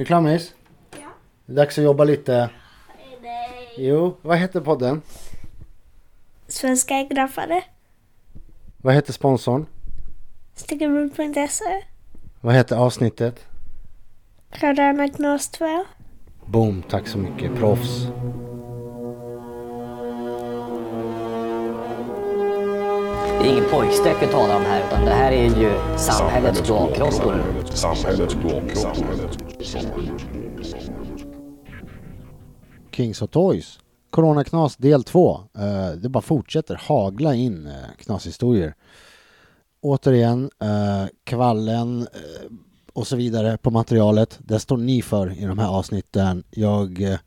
du klar Miss? Ja. Det är dags att jobba lite. Nej. Jo, vad heter podden? Svenska graffare. Vad heter sponsorn? Stickerbrud.se. Vad heter avsnittet? Corona Knas 2. Boom, tack så mycket. Proffs. Det är ingen pojkstreck vi talar om här, utan det här är ju samhällets kloakkroppar. Samhällets kloakkroppar. Kings och Toys. Coronaknas del 2. det bara fortsätter hagla in uh, knashistorier. Återigen, uh, kvallen och så vidare på materialet. Det står ni för i de här avsnitten. Jag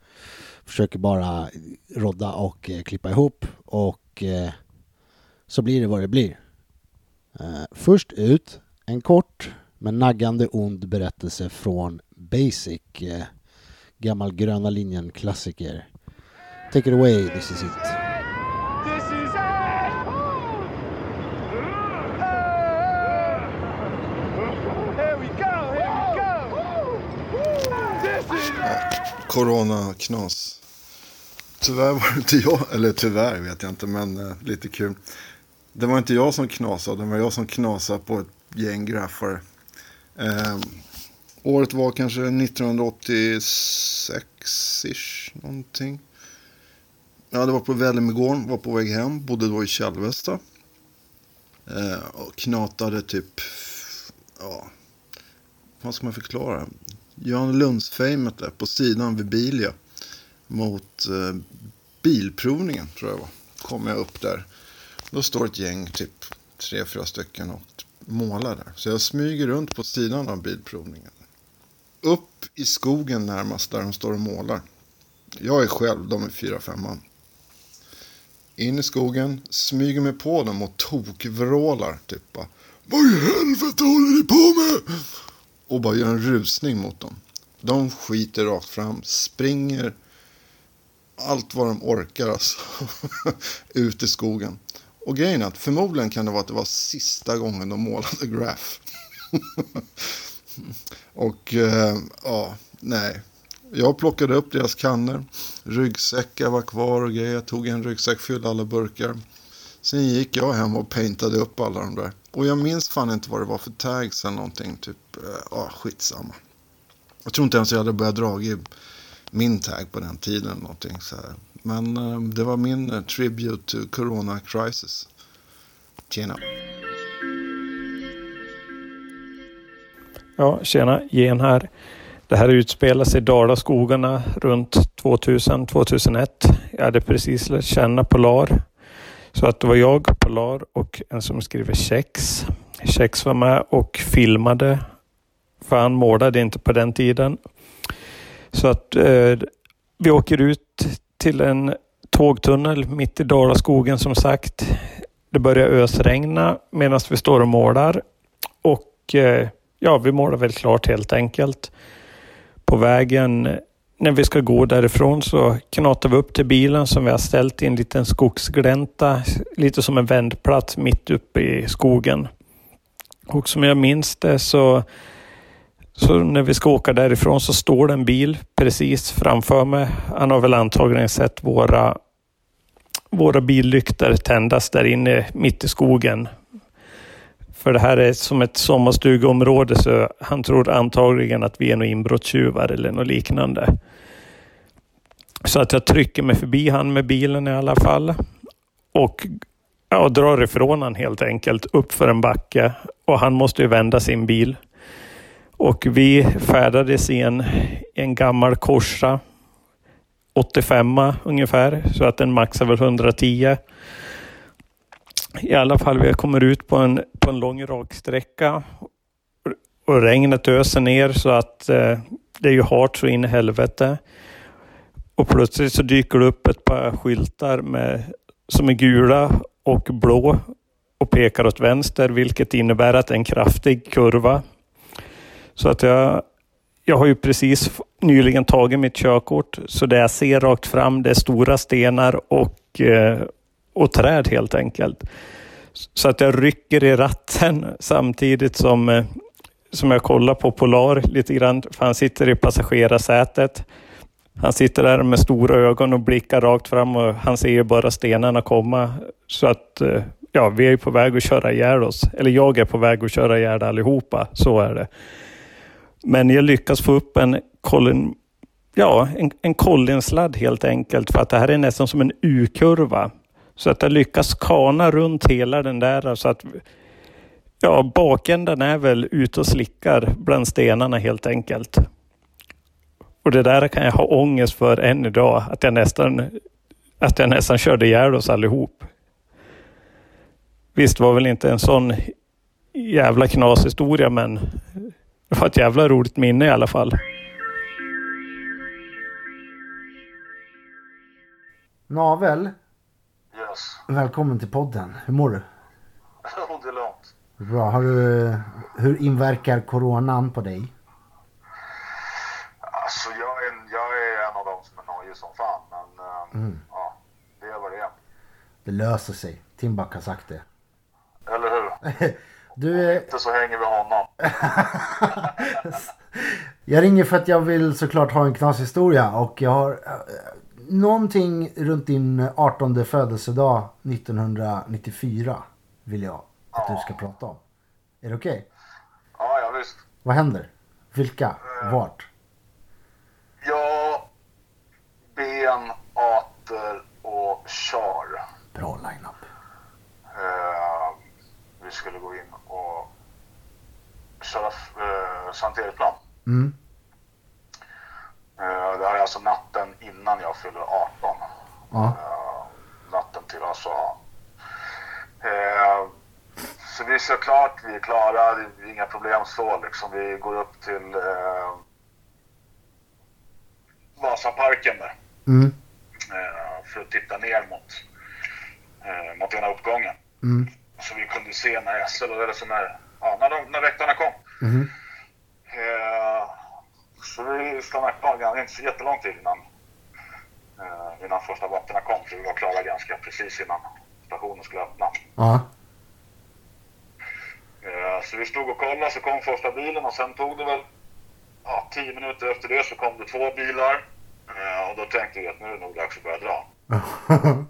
försöker bara rodda och klippa ihop och så blir det vad det blir. först ut, en kort men naggande ond berättelse från Basic gammal gröna linjen klassiker. Take it away, this is it. Corona-knas. Tyvärr var det inte jag, eller tyvärr vet jag inte, men uh, lite kul. Det var inte jag som knasade, det var jag som knasade på ett gäng graffare. Eh, året var kanske 1986-ish någonting. Ja, det var på Vällemegården, var på väg hem, bodde då i Kälvesta. Eh, och knatade typ, ja, vad ska man förklara? Jan Lundsfejmet där på sidan vid Bilia. Mot eh, bilprovningen tror jag var. Kom jag upp där. Då står ett gäng, typ tre, fyra stycken och målar där. Så jag smyger runt på sidan av bilprovningen. Upp i skogen närmast där de står och målar. Jag är själv, de är fyra, fem man in i skogen, smyger mig på dem och tokvrålar. Typ bara, Vad i helvete håller ni på med? Och bara gör en rusning mot dem. De skiter rakt fram, springer allt vad de orkar alltså. ut i skogen. Och grejen är att förmodligen kan det vara att det var sista gången de målade Graph. och eh, ja, nej. Jag plockade upp deras kannor. Ryggsäckar var kvar och grejer. Jag tog en ryggsäck, fyllde alla burkar. Sen gick jag hem och paintade upp alla de där. Och jag minns fan inte vad det var för tags eller någonting. Typ, eh, ja eh, skitsamma. Jag tror inte ens jag hade börjat dra i min tag på den tiden. Någonting så här. Men eh, det var min eh, tribute to Corona Crisis. Tjena. Ja, tjena, Gen här. Det här utspelar sig i Dalaskogarna runt 2000-2001. Jag hade precis lärt känna Polar. Så att det var jag, Polar och en som skriver Chex. Chex var med och filmade. För han målade inte på den tiden. Så att eh, vi åker ut till en tågtunnel mitt i Dalaskogen som sagt. Det börjar ösregna medan vi står och målar. Och eh, ja, vi målar väl klart helt enkelt på vägen när vi ska gå därifrån så knatar vi upp till bilen som vi har ställt i en liten skogsglänta, lite som en vändplats mitt uppe i skogen. Och som jag minns det så, så när vi ska åka därifrån så står det en bil precis framför mig. Han har väl antagligen sett våra, våra billyktor tändas där inne mitt i skogen för det här är som ett sommarstugeområde så han tror antagligen att vi är några inbrottstjuvar eller något liknande. Så att jag trycker mig förbi han med bilen i alla fall. Och ja, drar ifrån han helt enkelt upp för en backe. Och han måste ju vända sin bil. Och vi färdades i en, en gammal Corsa 85 ungefär. Så att den maxar väl 110 i alla fall, vi kommer ut på en, på en lång raksträcka och regnet öser ner så att eh, det är ju hart så in i helvete. Och plötsligt så dyker det upp ett par skyltar med, som är gula och blå och pekar åt vänster, vilket innebär att det är en kraftig kurva. Så att jag, jag har ju precis nyligen tagit mitt körkort, så det jag ser rakt fram det är stora stenar och, eh, och träd helt enkelt. Så att jag rycker i ratten samtidigt som, eh, som jag kollar på Polar lite grann, för han sitter i passagerarsätet. Han sitter där med stora ögon och blickar rakt fram och han ser ju bara stenarna komma. Så att eh, ja, vi är på väg att köra ihjäl oss. Eller jag är på väg att köra ihjäl allihopa. Så är det. Men jag lyckas få upp en Colin, ja, en, en Collins-sladd helt enkelt. För att det här är nästan som en U-kurva. Så att jag lyckas kana runt hela den där. Så att ja, bakändan är väl ute och slickar bland stenarna helt enkelt. Och det där kan jag ha ångest för än idag. Att jag nästan, att jag nästan körde ihjäl oss allihop. Visst var väl inte en sån jävla knashistoria men det var ett jävla roligt minne i alla fall. Navel, Yes. välkommen till podden. Hur mår du? Jo, det är lugnt. Bra. Har du, hur inverkar coronan på dig? Alltså, jag är, en, jag är en av dem som är nojig som fan, men eh, ja, det är vad det är. Det löser sig. Timbuk har sagt det. Eller hur? Du, eh, Inte så hänger vi honom. jag ringer för att jag vill såklart ha en knashistoria och jag har eh, någonting runt din 18 födelsedag 1994 vill jag att du ska prata om. Är det okej? Ja, ja visst. Vad händer? Vilka? Vart? Jag, Ben, Ater och Char. Bra line-up. Eh, vi skulle gå in och köra eh, Sankt Erikplan. Mm. Eh, det här är alltså natten innan jag fyller 18. Ja. Eh, natten till alltså. ja. Eh, så vi kör klart, vi är klara, det är inga problem så liksom. Vi går upp till eh, Vasaparken där. Mm. Eh, för att titta ner mot, eh, mot ena uppgången. Mm. Så vi kunde se när SL, eller så när, ja, när, de, när väktarna kom. Mhm. Eh, så vi stannade kvar ganska, inte så jättelång tid innan, eh, innan första vakterna kom. Så vi var klara ganska precis innan stationen skulle öppna. Ja. Eh, så vi stod och kollade så kom första bilen och sen tog det väl ja, tio minuter efter det så kom det två bilar. Eh, och då tänkte vi att nu är det nog dags att börja dra.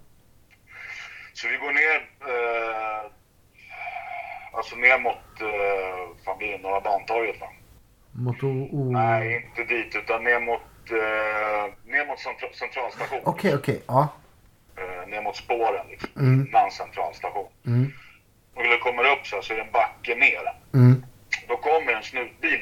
Så vi går ner, eh, alltså ner mot, eh, fan blir det, Norra Bantorget va? Mot o... o- Nej, inte dit utan ner mot, eh, ner mot centra- centralstation. Okej, okej. Ja. Eh, ner mot spåren liksom, Mm. innan centralstation. Mm. Och när vi kommer upp så, här, så är det en backe ner. Mm. Då kommer en snutbil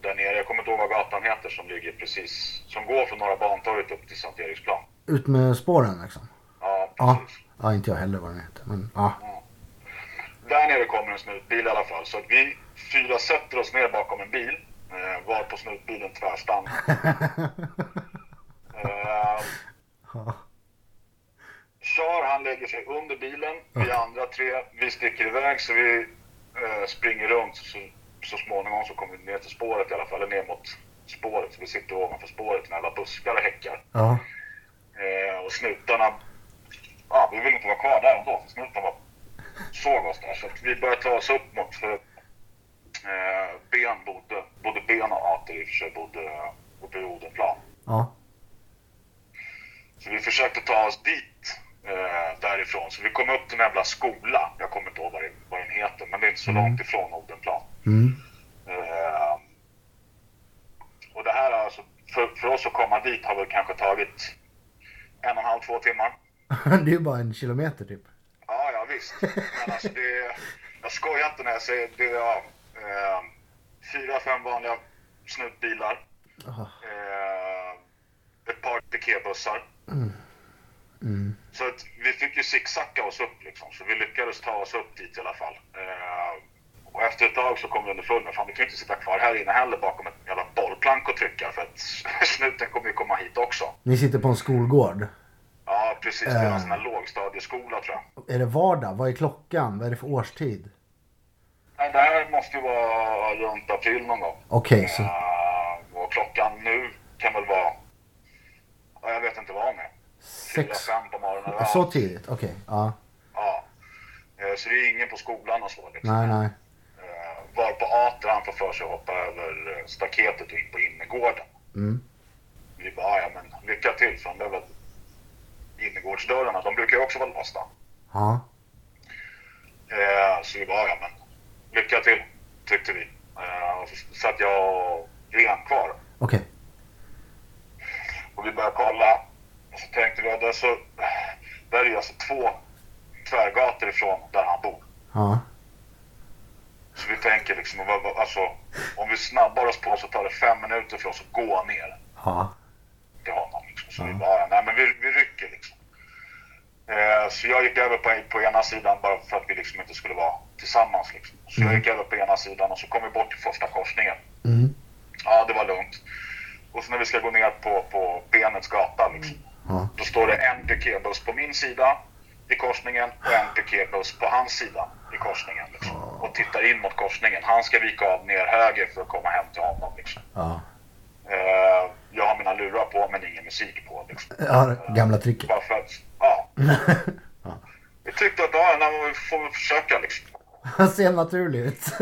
där nere, jag kommer inte ihåg vad gatan heter som ligger precis, som går från Norra Bantorget upp till Sankt Eriksplan. Ut med spåren liksom. Ja, Ja. precis. Ja, inte jag heller vad den heter. Men ja. Nere kommer en snutbil i alla fall. Så vi fyra sätter oss ner bakom en bil. Eh, var på snutbilen tvärstannar. eh, Char han lägger sig under bilen. Vi andra tre, vi sticker iväg så vi eh, springer runt. Så, så småningom så kommer vi ner till spåret i alla fall. Eller ner mot spåret. Så vi sitter ovanför spåret när alla buskar och häckar. Eh, och snutarna, ja vi vill inte vara kvar där ändå. Snutarna bara såg oss där. Så att vi började ta oss upp mot, för eh, Ben bodde, både Ben och Ater i och för sig bodde uppe i Odenplan. Ja. Så vi försökte ta oss dit eh, därifrån. Så vi kom upp till en jävla skola. Jag kommer inte ihåg vad, det, vad den heter, men det är inte så långt ifrån Odenplan. Mm. Eh, och det här alltså, för, för oss att komma dit har väl kanske tagit en och en halv, två timmar. det är ju bara en kilometer typ. Visst. Men alltså det, jag skojar inte när jag säger det. är ja, eh, fyra, fem vanliga snutbilar. Eh, ett par piketbussar. Så att vi fick ju zigzacka oss upp liksom. Så vi lyckades ta oss upp dit i alla fall. Eh, och efter ett tag så kom vi underfund med fan vi kan ju inte sitta kvar här inne heller bakom ett jävla bollplank och trycka för att snuten kommer ju komma hit också. Ni sitter på en skolgård. Ja, precis. Det är en sån här lågstadieskola tror jag. Är det vardag? Vad är klockan? Vad är det för årstid? Nej, det här måste ju vara runt april någon gång. Okej, så... Eh, och klockan nu kan väl vara... Ja, jag vet inte vad hon är. Fyra, Sex... fem på morgonen. Ja. Så tidigt? Okej. Ja. Ja. Eh, Så det är ingen på skolan och så. Liksom. Nej, nej. Eh, Var på Ater, han får för sig att hoppa över eh, staketet och in på innergården. Mm. Vi bara, ja men lycka till för det är väl innergårdsdörrarna, de brukar ju också vara låsta. Ja. Eh, så vi bara, ja men lycka till tyckte vi. Eh, och så satt jag och Ren kvar Okej. och vi började kolla. Och så tänkte vi, ja, där, så, där är alltså två tvärgator ifrån där han bor. Ja. Så vi tänker liksom, alltså, om vi snabbar oss på så tar det fem minuter för oss att gå ner Ja. till honom. Så vi bara, nej men vi, vi rycker liksom. Eh, så jag gick över på, på ena sidan bara för att vi liksom inte skulle vara tillsammans. Liksom. Så jag gick över på ena sidan och så kom vi bort till första korsningen. Mm. Ja, det var lugnt. Och så när vi ska gå ner på, på Benets gata liksom. Ja. Då står det en piketbuss på min sida i korsningen och en piketbuss på hans sida i korsningen. Liksom. Och tittar in mot korsningen. Han ska vika av ner höger för att komma hem till honom. Liksom. Eh, jag har mina lurar på men ingen musik på. Liksom. ja. Gamla tricket. Bara för att, ja. Vi tyckte att ja, men vi får försöka liksom. Han ser naturlig ut.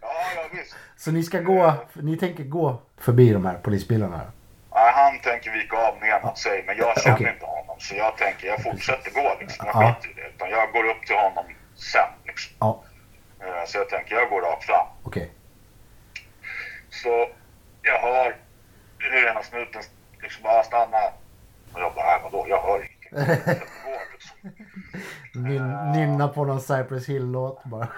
Ja, ja visst. Så ni ska gå, ni tänker gå förbi de här polisbilarna? Nej, han tänker vika av mot sig men jag känner Okej. inte honom. Så jag tänker jag fortsätter gå liksom. Jag Ja. skiter i det. Utan jag går upp till honom sen liksom. Ja. Eh, Så jag tänker jag går rakt fram. Okej. Så jag hör hur ena snuten liksom bara stannar. Och jag bara, äh, vadå? Jag hör ingenting. Jag liksom. Nyn, nynna på någon Cypress Hill-låt bara.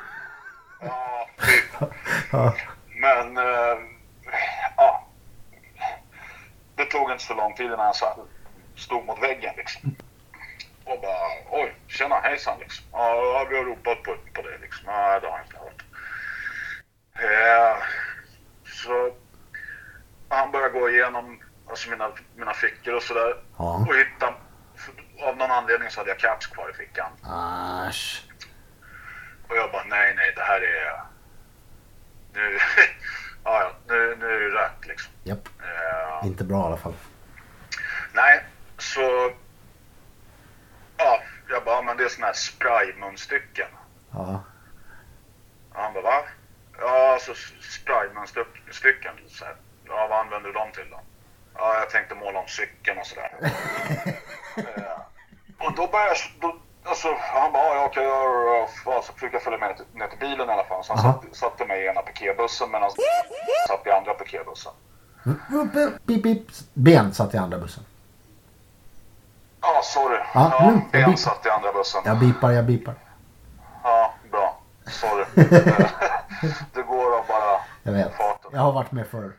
Ja, typ. Ja. Men, eh, ja. Det tog inte så lång tid innan han sa- stod mot väggen liksom. Och bara, oj, tjena hejsan liksom. Ja, vi har ropat på, på det liksom. Ja, det har jag inte hört. Eh, så han började gå igenom alltså mina, mina fickor och sådär. Ja. Och hitta, av någon anledning så hade jag caps kvar i fickan. Asch. Och jag bara, nej, nej, det här är... Nu, ja, ja, nu, nu är det rätt liksom. Japp. Eh, Inte bra i alla fall. nej, så... Ja, jag bara, men det är såna här spraymunstycken. Ja. Och han bara, va? Ja, alltså spraymunstycken. Så här. Ja, vad använder du dem till då? Ja, jag tänkte måla om cykeln och sådär. eh, och då började jag... Alltså, han bara, ja, okej, jag ja, så fick jag följa med ner till bilen i alla fall. Så han Aha. satte, mig i ena piketbussen medan han satt i andra piketbussen. Ben satt i andra bussen. Ja, sorry. Ja, Ja, jag ben bip- satt i andra bussen. Jag bipar, jag bipar. Ja, bra. Sorry. det går att bara... Jag vet. Farten. Jag har varit med förr.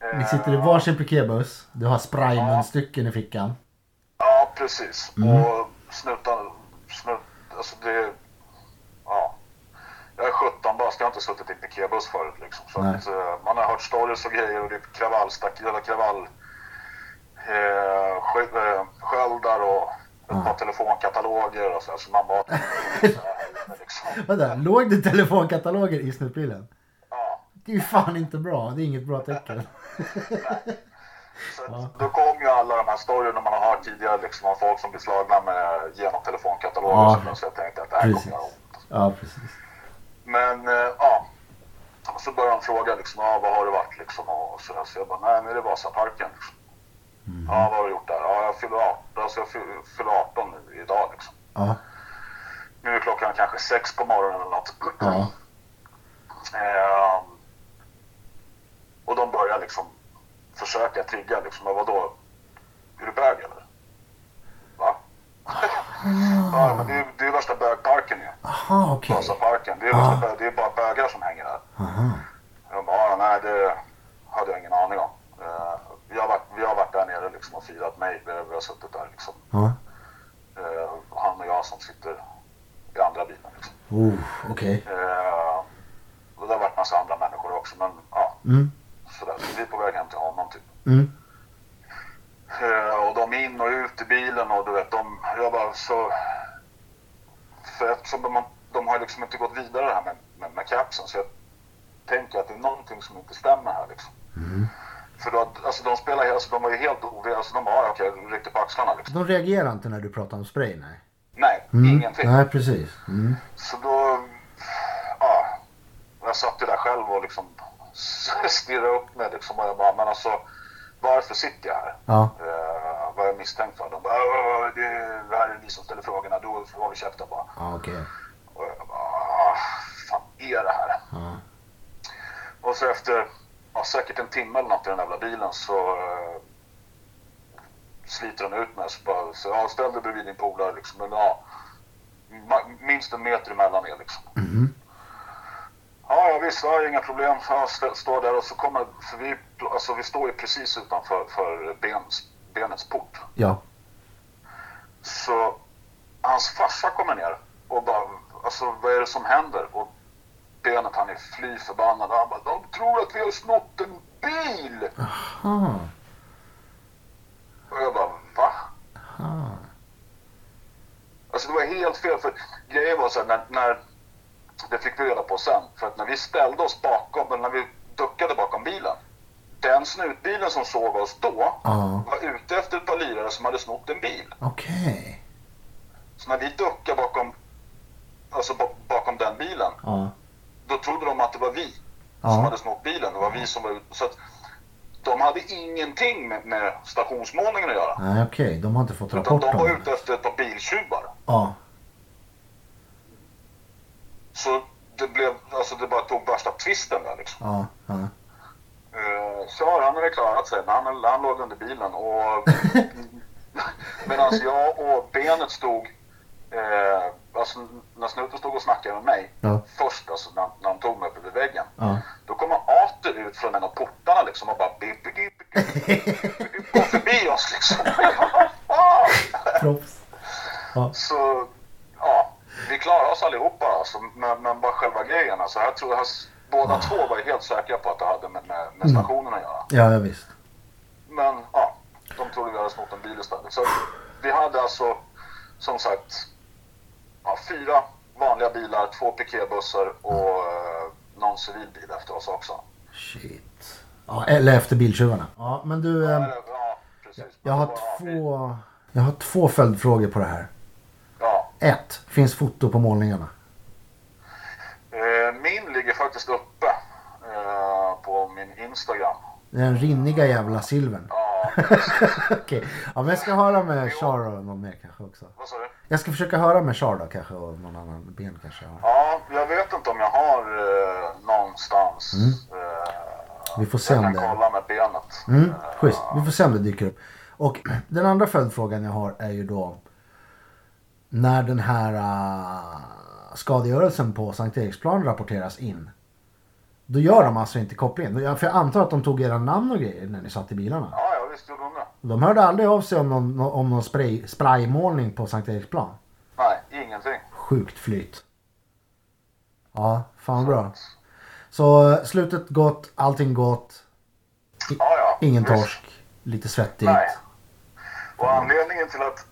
Ja. Ja. Ni sitter i varsin piketbuss. Du har spraymunstycken i fickan. Ja, precis. Mm. Och snutan, snut, alltså det, ja. Jag är 17 bast, jag har inte suttit i piketbuss förut liksom. Så att, eh, man har hört stories och grejer och det är kravallstack, eller kravall, eh, skö- eh, sköldar och ett par telefonkataloger och så, här, så man här, liksom. Vänta, låg det telefonkataloger i snutbilen? Ja. Det är ju fan inte bra. Det är inget bra tecken. Så att Då kom ju alla de här storyerna man har hört tidigare liksom, om folk som blir slagna med genom telefonkataloger Ja. så, jag tänkte att det här kommer Precis. göra ont. Ja, precis. Men eh, ja, så började de fråga liksom, ja, vad har det varit liksom och så, så jag bara, nej nu är det Vasaparken liksom. Ja, vad har du gjort där? Ja, jag fyller 18, alltså jag fyller 18 nu idag liksom. Ja. Nu är klockan kanske sex på morgonen eller något. Ja. Eh, och de börjar liksom försöka trigga liksom, men vadå? Är du bög eller? Va? ja, men det är, det är värsta bögparken ju. Aha, okej. Vasaparken. Det är, Ah. värsta bög, det är bara bögar som hänger där. Aha. Jag bara, ja, nej det hade jag ingen aning om. Eh, vi, har varit, vi har varit där nere liksom och firat mig. Vi, vi har suttit där liksom. Ja. Eh, han och jag som sitter i andra bilen liksom. Okej. Eh, och det har varit massa andra människor också men ja. Mm. Sådär. Så vi är på väg hem till honom typ. Mm. Eh, och de in och ut i bilen och du vet de, jag bara så. För eftersom de, de har liksom inte gått vidare här med, med, med capsen så jag tänker att det är någonting som inte stämmer här liksom. För då, alltså de spelar, alltså de var ju helt ovilliga, alltså de bara, okej, ryckte på axlarna liksom. De reagerar inte när du pratar om spray, nej? Nej, Mm. ingenting. Nej, precis. Mm. Så då, ja, jag satt ju där själv och liksom stirrade upp mig liksom och jag bara, men alltså varför sitter jag här? Ja. Eh, vad är jag misstänkt för? De bara, "Åh, det, det här är ni som ställer frågorna, då håller käften bara. Ja, okej. Och jag bara, "Ah, fan är det här? Ja. Och så efter ja, säkert en timme eller något i den jävla bilen så eh, sliter de ut mig. Så bara, så, ja, ställ dig bredvid din polare liksom. Men, ja, minst en meter emellan er liksom. Ja, ja visst, ja, inga problem. Jag st- står där och så kommer, för vi, alltså, vi står ju precis utanför för bens, benets port. Ja. Så hans farsa kommer ner och bara, alltså vad är det som händer? Och benet han är fly förbannad. Han bara, de tror att vi har snott en bil! Ah. Och jag bara, va? Ah. Alltså det var helt fel för grejen var så här, när, när det fick vi reda på sen. För att när vi ställde oss bakom, eller när vi duckade bakom bilen. Den snutbilen som såg oss då Ja. var ute efter ett par lirare som hade snott en bil. Okej. Så när vi duckade bakom, alltså ba- bakom den bilen. Ja. Då trodde de att det var vi Ja. som hade snott bilen. Det var vi som var ute. Så att de hade ingenting med, med stationsmålningen att göra. Nej, okej. De har inte fått Utan rapport de om var det. ute efter ett par biltjuvar. Ja. Så det blev, alltså det bara tog värsta twisten där liksom. Ja. Ja. Eh, Så han hade klarat sig, han, han låg under bilen och medan jag och benet stod, eh, alltså när snuten stod och snackade med mig Ja. först, alltså när, när han tog mig uppe vid väggen. Ja. Då kom han åter ut från en av portarna liksom och bara bip, bip, bip, bip, förbi oss liksom. Proffs. Ja. Så vi klarar oss allihopa alltså, men, men bara själva grejen. Alltså, jag tror att båda två var helt säkra på att det hade med, med, med stationen att göra. Ja, ja, visst. Men ja, de trodde vi hade snott en bil istället. Så vi hade alltså som sagt ja, fyra vanliga bilar, två piketbussar och eh, någon civilbil efter oss också. Shit. Ja, eller efter biltjuvarna. Ja, men du. Ja, eller, ja precis. Jag har det var- två, jag har två följdfrågor på det här. Ja, Ett, finns foto på målningarna? eh, min ligger faktiskt uppe eh, på min Instagram. Den rinniga jävla silvern. Ja, Okej. Ja, men jag ska höra med Char och någon mer kanske också. vad sa du? Jag ska försöka höra med Char då kanske och någon annan ben kanske. Ja. Ja, jag vet inte om jag har eh, någonstans. Eh, Vi får se jag om kan det... kolla med benet. Mm, schysst. Vi får se om det dyker upp. Och den andra följdfrågan jag har är ju då när den här uh, skadegörelsen på Sankt Eriksplan rapporteras in. Då gör de alltså inte kopplingen. För jag antar att de tog era namn och grejer när ni satt i bilarna. Ja, ja visst gjorde hon det. De hörde aldrig av sig om någon, om någon spray, spraymålning på Sankt Eriksplan. Nej, ingenting. Sjukt flyt. Ja, fan bra. Så slutet gott, allting gott. Ja, ja. Ingen torsk. Lite svettigt. Nej. Och anledningen till att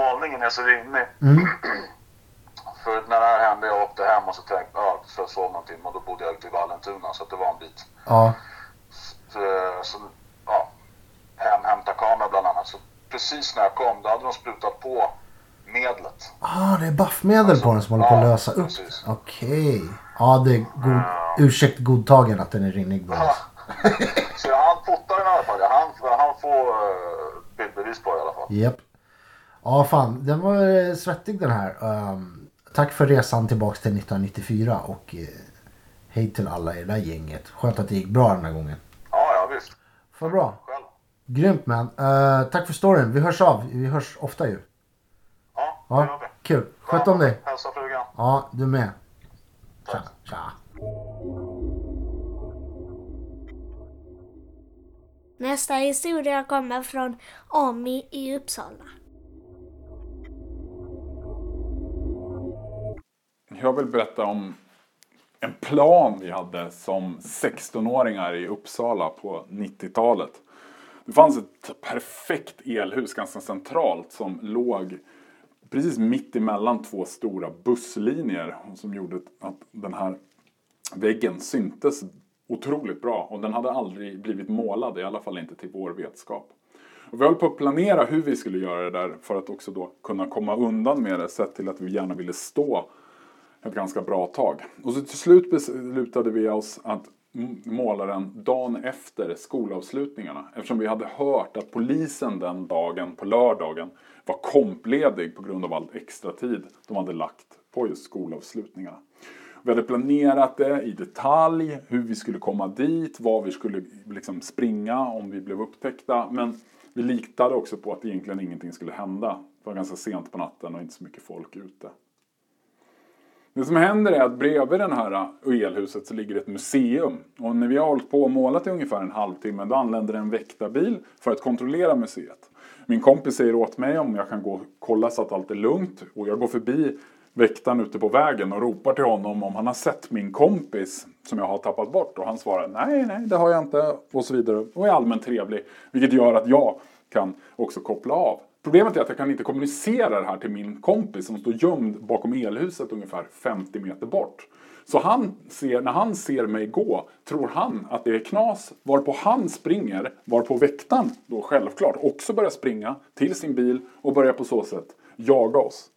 målningen är så rinnig. Mm. För när det här hände, jag åkte hem och så tänkte ja, så jag någon timme och då bodde jag ute i Vallentuna så att det var en bit. Ja, Så, så ja, hem, hämta kamera bland annat. Så precis när jag kom, då hade de sprutat på medlet. ah, det är buffmedel på den som håller på att Ja, lösa upp. Okej. Ja, det är god, ursäkt godtagen att den är rinnig. Ja. Så jag hann fota den i alla fall. Jag hann, jag hann få uh, bildbevis på det i alla fall. Japp. Ja, fan. Den var eh, svettig den här. Ehm, tack för resan tillbaks till 1994 och eh, hej till alla i det där gänget. Skönt att det gick bra den här gången. Ja, ja visst. För bra. Själv. Grymt man. Eh, tack för storyn. Vi hörs av. Vi hörs ofta ju. Ja, det gör vi. kul. Sköt om dig. Hälsa frugan. Ja, du med. Tja. Tja. Nästa historia kommer från Ami i Uppsala. Jag vill berätta om en plan vi hade som 16-åringar i Uppsala på 90-talet. Det fanns ett perfekt elhus ganska centralt som låg precis mitt emellan två stora busslinjer som gjorde att den här väggen syntes otroligt bra och den hade aldrig blivit målad, i alla fall inte till vår vetskap. Och vi höll på att planera hur vi skulle göra det där för att också då kunna komma undan med det sett till att vi gärna ville stå ett ganska bra tag. Och så till slut beslutade vi oss att måla den dagen efter skolavslutningarna. Eftersom vi hade hört att polisen den dagen, på lördagen, var kompledig på grund av all extra tid de hade lagt på just skolavslutningarna. Vi hade planerat det i detalj, hur vi skulle komma dit, var vi skulle liksom springa om vi blev upptäckta. Men vi litade också på att egentligen ingenting skulle hända. Det var ganska sent på natten och inte så mycket folk ute. Det som händer är att bredvid det här eh, elhuset så ligger ett museum. Och när vi har hållit på och målat i ungefär en halvtimme då anländer en väktarbil för att kontrollera museet. Min kompis säger åt mig om jag kan gå och kolla så att allt är lugnt. Och jag går förbi väktaren ute på vägen och ropar till honom om han har sett min kompis som jag har tappat bort. Och han svarar nej, nej, det har jag inte och så vidare. Och är allmänt trevlig. Vilket gör att jag kan också koppla av. Problemet är att jag kan inte kommunicera det här till min kompis som står gömd bakom elhuset ungefär 50 meter bort. Så han ser, när han ser mig gå tror han att det är knas varpå han springer varpå väktaren då självklart också börjar springa till sin bil och börjar på så sätt jaga oss.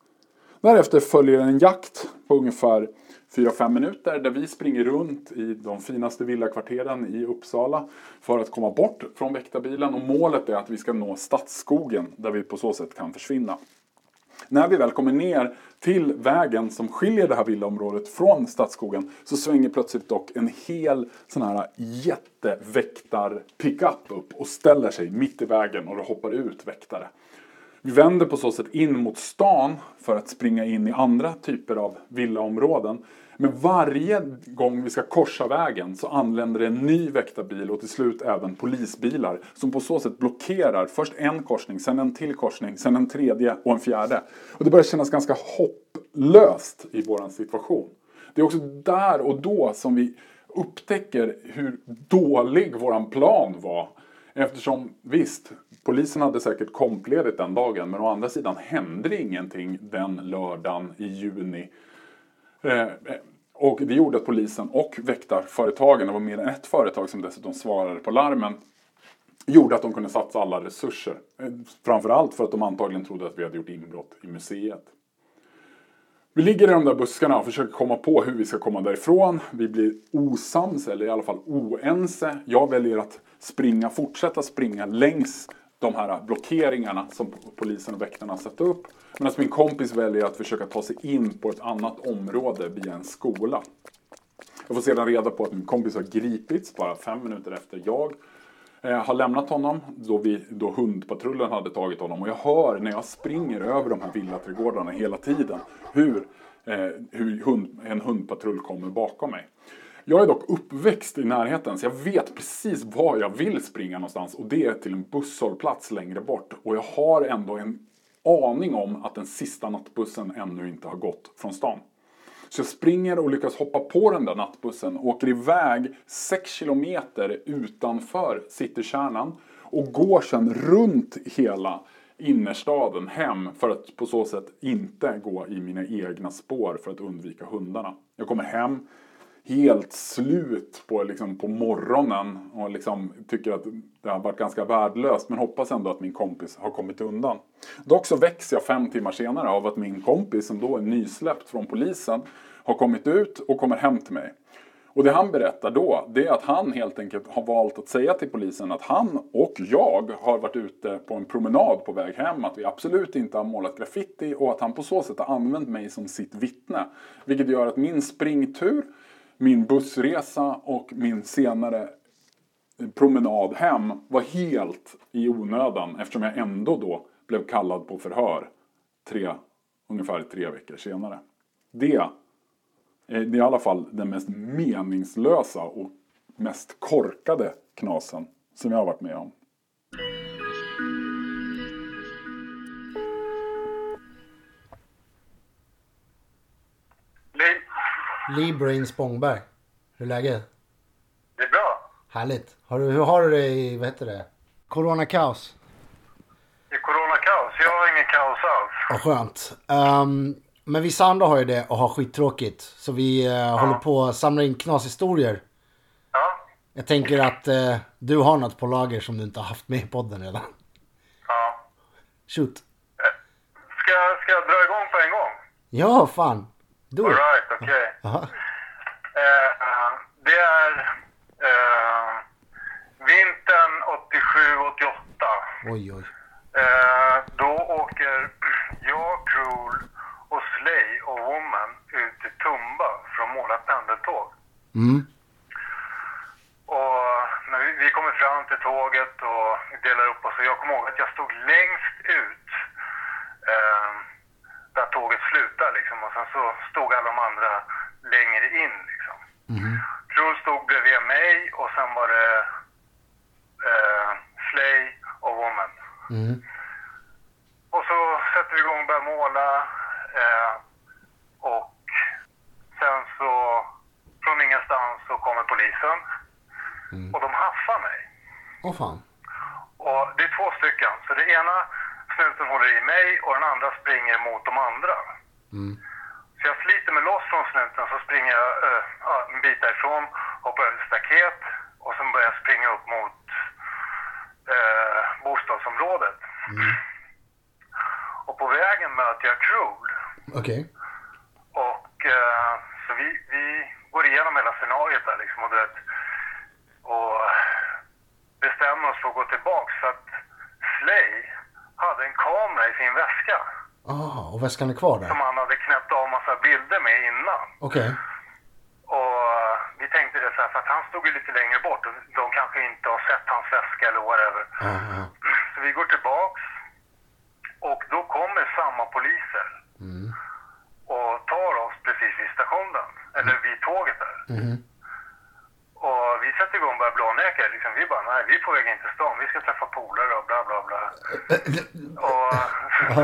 Därefter följer en jakt på ungefär 4-5 minuter där vi springer runt i de finaste villakvarteren i Uppsala för att komma bort från väktarbilen och målet är att vi ska nå Stadsskogen där vi på så sätt kan försvinna. När vi väl kommer ner till vägen som skiljer det här villaområdet från Stadsskogen så svänger plötsligt dock en hel sån här jätteväktar-pickup upp och ställer sig mitt i vägen och det hoppar ut väktare. Vi vänder på så sätt in mot stan för att springa in i andra typer av villaområden. Men varje gång vi ska korsa vägen så anländer en ny väktarbil och till slut även polisbilar som på så sätt blockerar först en korsning, sen en till korsning, sen en tredje och en fjärde. Och det börjar kännas ganska hopplöst i vår situation. Det är också där och då som vi upptäcker hur dålig våran plan var. Eftersom visst, polisen hade säkert kompledigt den dagen men å andra sidan hände det ingenting den lördagen i juni. Eh, eh, och det gjorde att polisen och väktarföretagen, det var mer än ett företag som dessutom svarade på larmen, gjorde att de kunde satsa alla resurser. Eh, framförallt för att de antagligen trodde att vi hade gjort inbrott i museet. Vi ligger i de där buskarna och försöker komma på hur vi ska komma därifrån. Vi blir osams, eller i alla fall oense. Jag väljer att springa, fortsätta springa längs de här blockeringarna som polisen och väktarna satt upp. Medan min kompis väljer att försöka ta sig in på ett annat område via en skola. Jag får sedan reda på att min kompis har gripits bara fem minuter efter jag eh, har lämnat honom då, vi, då hundpatrullen hade tagit honom. Och jag hör när jag springer över de här villaträdgårdarna hela tiden hur, eh, hur hund, en hundpatrull kommer bakom mig. Jag är dock uppväxt i närheten så jag vet precis var jag vill springa någonstans och det är till en busshållplats längre bort. Och jag har ändå en aning om att den sista nattbussen ännu inte har gått från stan. Så jag springer och lyckas hoppa på den där nattbussen, och åker iväg 6 kilometer utanför citykärnan och går sen runt hela innerstaden hem för att på så sätt inte gå i mina egna spår för att undvika hundarna. Jag kommer hem helt slut på, liksom, på morgonen och liksom tycker att det har varit ganska värdelöst men hoppas ändå att min kompis har kommit undan. Dock så väcks jag fem timmar senare av att min kompis som då är nysläppt från polisen har kommit ut och kommer hem till mig. Och det han berättar då, det är att han helt enkelt har valt att säga till polisen att han och jag har varit ute på en promenad på väg hem, att vi absolut inte har målat graffiti och att han på så sätt har använt mig som sitt vittne. Vilket gör att min springtur, min bussresa och min senare promenad hem var helt i onödan eftersom jag ändå då blev kallad på förhör tre, ungefär tre veckor senare. Det eh, är i alla fall den mest meningslösa och mest korkade knasen som jag har varit med om. Lee Brain Spångberg. Hur är läget? det är bra. Härligt. Har du, hur har du det i, vad heter det? Coronakaos? Är coronakaos. Jag har ingen kaos alls. Vad skönt. Ehm, men vissa andra har ju det och har skittråkigt. Så vi eh, håller på att samla in knashistorier. Ja, Jag tänker att eh, du har något på lager som du inte har haft med i podden redan. ja. Shoot. Ska, ska jag dra igång på en gång? Ja, fan. Do it. Okej. Jaha. Eh, det är eh, vintern 87-88. Oj, oj. Eh, då åker jag, Cruel och Slay och Woman ut till Tumba för att måla pendeltåg. Mm. Och när vi, vi kommer fram till tåget och delar upp oss och jag kommer ihåg att jag stod längst ut eh, där tåget slutar liksom och sen så stod alla de andra längre in liksom. Cruel stod bredvid mig och sen var det eh, Slay och Woman. Mm. Och så sätter vi igång och börjar måla. Eh, och sen så, från ingenstans så kommer polisen. Och de haffar mig. Åh fan. Och det är två stycken. Så det ena snuten håller i mig och den andra springer mot de andra. Mm. Så jag sliter mig loss från snuten så springer jag ja, en bit därifrån, hoppar över staket och sen börjar jag springa upp mot eh, bostadsområdet. Och på vägen möter jag Cruel. Okej. Och eh, så vi, vi går igenom hela scenariot där liksom och, du vet, och bestämmer oss för att gå tillbaks för att Slay hade en kamera i sin väska Ah, och väskan är kvar där? som han hade knäppt av massa bilder med innan. Okej. Och eh, vi tänkte det så här, för att han stod ju lite längre bort och de kanske inte har sett hans väska eller whatever. Ja, ja. Så vi går tillbaks och då kommer samma poliser Mm. och tar oss precis vid stationen, eller vid tåget där. Mhm. Och vi sätter igång och börjar blåneka. Liksom, vi bara, nej, vi är på väg in till stan. Vi ska träffa polare och bla bla bla. Och,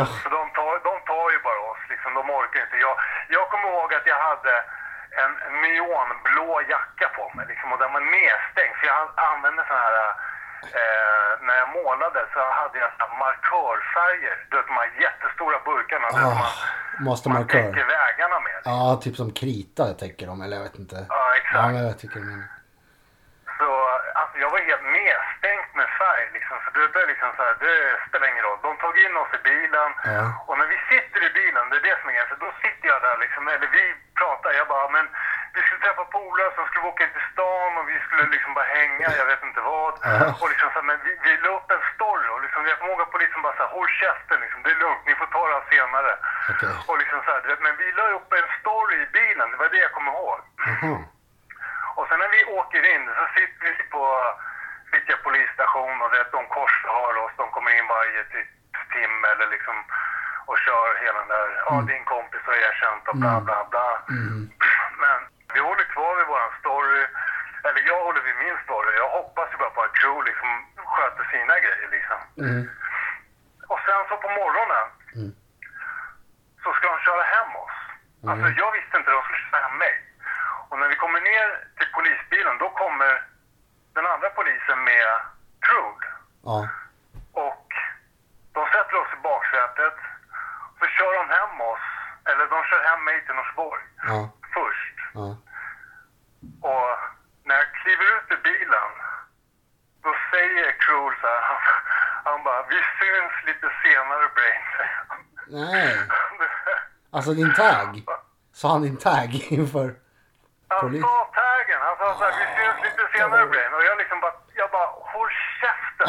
så de tar, de tar ju bara oss. Liksom, de orkar inte. Jag, jag kommer ihåg att jag hade en neonblå jacka på mig. Liksom, och den var nedstängd. För jag använde sån här... Eh, när jag målade så hade jag såna markörfärger. Du vet de här jättestora burkarna. Ah, man, man mastermarkör. täcker vägarna med. Ja, typ som krita täcker de, eller jag vet inte. Ja, exakt. Ja, jag tycker menar. Så alltså, jag var helt nedstänkt med färg. Liksom. Så det, det, liksom så här, det spelar ingen roll. De tog in oss i bilen. Ja. Och när vi sitter i bilen, det är det som är grejen. För då sitter jag där liksom, eller vi pratar. Jag bara, men vi skulle träffa polare, så skulle åka in till stan och vi skulle liksom bara hänga, jag vet inte vad. Ja. Och liksom så här, men vi, vi la upp en story och liksom, jag ihåg att polisen bara så här, håll käften liksom, det är lugnt, ni får ta det här senare. Okej. Och liksom så här, men vi la upp en story i bilen, det var det jag kommer ihåg. Jaha. Och sen när vi åker in så sitter vi på Fittja polisstation och vet, de korsförhör oss. De kommer in varje typ timme eller liksom och kör hela den där, ja din kompis har erkänt och bla bla bla. Men vi håller kvar vid våran story. Eller jag håller vid min story. Jag hoppas ju bara på att crew liksom sköter sina grejer liksom. Mm. Och sen så på morgonen så ska de köra hem oss. Alltså jag visste inte att de skulle köra hem mig. Och när vi kommer ner polisbilen då kommer den andra polisen med Crude. Ja. Och de sätter oss i baksätet. Så kör de hem oss. Eller de kör hem mig till Norsborg Ja. först. Ja. Och när jag kliver ut ur bilen, då säger Cruel så här, han, han bara, vi syns lite senare Brain, säger han. Nej. Alltså din tag. Sa han din tag inför Han polis? sa taggen, han sa så här, vi syns lite senare Brain. Och jag liksom bara, jag bara, håll käften.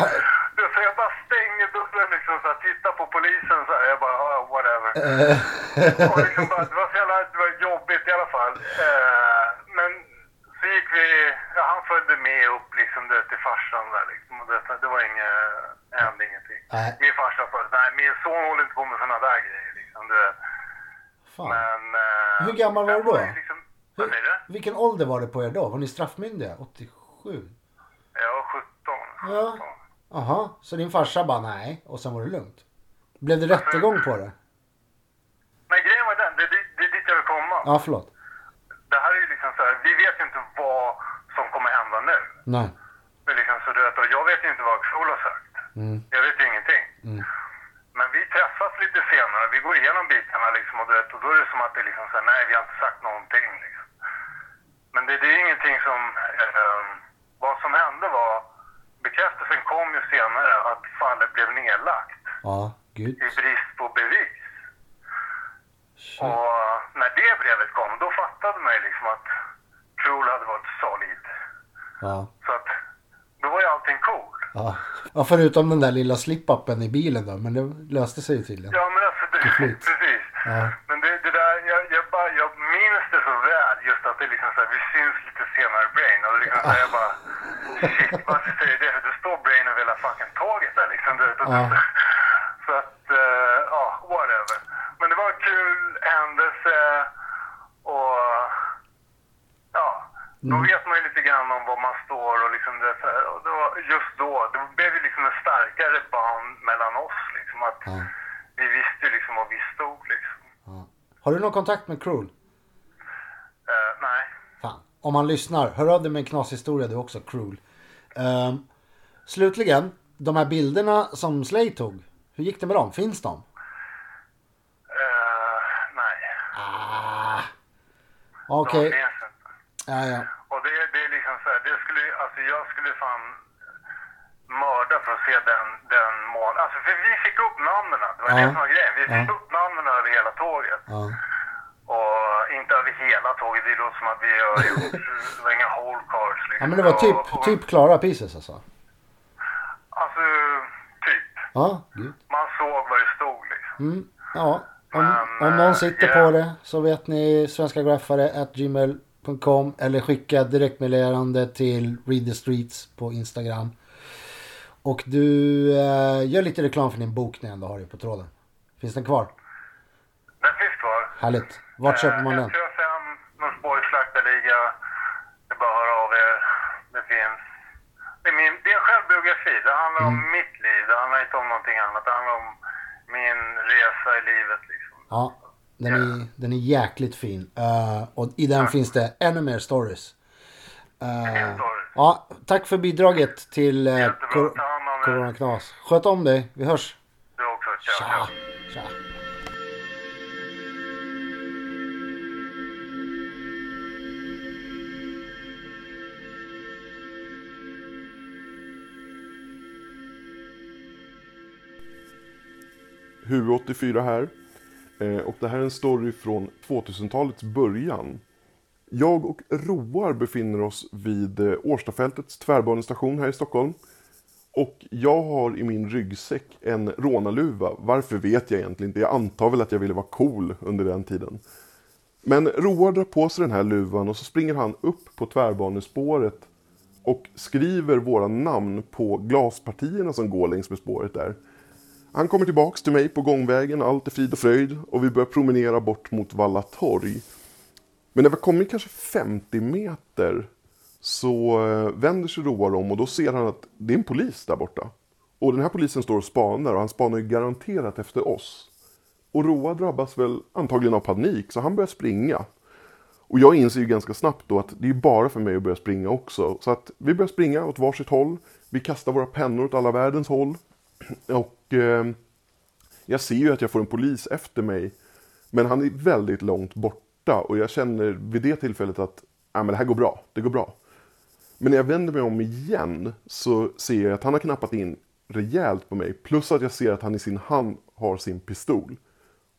Du, Så jag bara stänger dörren liksom så här, tittar på polisen så här, jag bara, ah, whatever. Och liksom bara, det var så jävla, det var jobbigt i alla fall. Eh, men så gick vi, ja, han följde med upp liksom det, till farsan där liksom. Och det, det var inget, hände ingenting. Nej. Min farsa sa, nej min son håller inte på med sådana där grejer liksom. Det, men... eh, Hur gammal var du då? Liksom, vad säger du? Vilken ålder var det på er då? Var ni straffmyndiga? 87? Jag var 17. Ja. Aha, så din farsa bara nej och sen var det lugnt? Blev det rättegång på det? Men grejen var den, det, det, det är dit jag vill komma. Ja, förlåt. Det här är ju liksom så här, vi vet ju inte vad som kommer hända nu. Nej. Är liksom så du vet, och jag vet ju inte vad Axel har sagt. Mm. Jag vet ju ingenting. Mm. Men vi träffas lite senare, vi går igenom bitarna liksom och, du vet, och då är det som att det är liksom så här, nej vi har inte sagt någonting. Liksom. Men det, det är ingenting som, eh, vad som hände var, bekräftelsen kom ju senare att fallet blev nedlagt Ja, gud. i brist på bevis. Shit. Och när det brevet kom, då fattade lovade mig liksom att Cruel hade varit solid. Ja. Så att då var ju allting cool. Ja. ja, förutom den där lilla slip-upen i bilen då. Men det löste sig ju tydligen. Ja, men alltså, det, precis. Ja. Men det, det där, jag, jag, bara, jag minns det så det liksom så här, vi syns lite senare Brain. Och liksom så här, jag bara, shit, varför säger det? Det står Brain över hela fucking tåget där liksom. Det, det, Ja. Så att, eh, ja, whatever. Men det var en kul händelse och ja, då vet man ju lite grann om var man står och liksom det, så här, och det var just då, det blev ju liksom en starkare band mellan oss liksom att Ja. vi visste liksom var vi stod liksom. Har du någon kontakt med Cruel? Nej. Fan. Om man lyssnar, hör av dig med en knashistoria du också, Cruel. Ehm, slutligen, de här bilderna som Slay tog. Hur gick det med dem? Finns de? Eh, nej. Ah. Okej. inte. Ja, ja. Och det, det är liksom så här, det skulle, alltså jag skulle fan mörda för att se den, den mån. Alltså för vi fick upp namnen, det var Ja. det som var grejen. Vi fick Ja. upp namnen över hela tåget. ja. Och inte över hela tåget, det låter som att vi har gjort, inga whole cars liksom. ja men det var typ, Och- och- typ klara pieces alltså. Alltså, typ. Ja. Man såg vad det stod liksom. Mm, ja. Om, Men, om någon eh, sitter ja. på det så vet ni svenskagraffare.gmail.com eller skicka direktmeddelande till Read the Streets på Instagram. Och du eh, gör lite reklam för din bok när jag ändå har dig på tråden. Finns den kvar? Den finns kvar. Härligt. Vart köper man den? 135, Norsborgs slaktarliga. Det är bara att höra av er. Det finns. Det är, min, det är en självbiografi. Det handlar om Mm. mitt liv. Det handlar inte om någonting annat. Det handlar om min resa i livet liksom. Ja, den är, den är jäkligt fin. Eh, och i den finns det ännu mer stories. Eh, ja, tack för bidraget till uh, om. Corona Knas. Sköt om dig. Vi hörs. Du också. Ciao, ciao. Tja. HU84 här. Eh, Och det här är en story från 2000-talets början. Jag och Roar befinner oss vid eh, Årstafältets tvärbanestation här i Stockholm. Och jag har i min ryggsäck en rånarluva. Varför vet jag egentligen inte. Jag antar väl att jag ville vara cool under den tiden. Men Roar drar på sig den här luvan och så springer han upp på tvärbanespåret och skriver våra namn på glaspartierna som går längs med spåret där. Han kommer tillbaks till mig på gångvägen, allt är frid och fröjd och vi börjar promenera bort mot Valla torg. Men när vi kommit kanske 50 meter så eh, vänder sig Roar om och då ser han att det är en polis där borta. Och den här polisen står och spanar och han spanar ju garanterat efter oss. Och Roa drabbas väl antagligen av panik så han börjar springa. Och jag inser ju ganska snabbt då att det är bara för mig att börja springa också. Så att vi börjar springa åt varsitt håll. Vi kastar våra pennor åt alla världens håll. Och eh, jag ser ju att jag får en polis efter mig. Men han är väldigt långt borta och jag känner vid det tillfället att ah, men det här går bra, det går bra. Men när jag vänder mig om igen så ser jag att han har knappat in rejält på mig. Plus att jag ser att han i sin hand har sin pistol.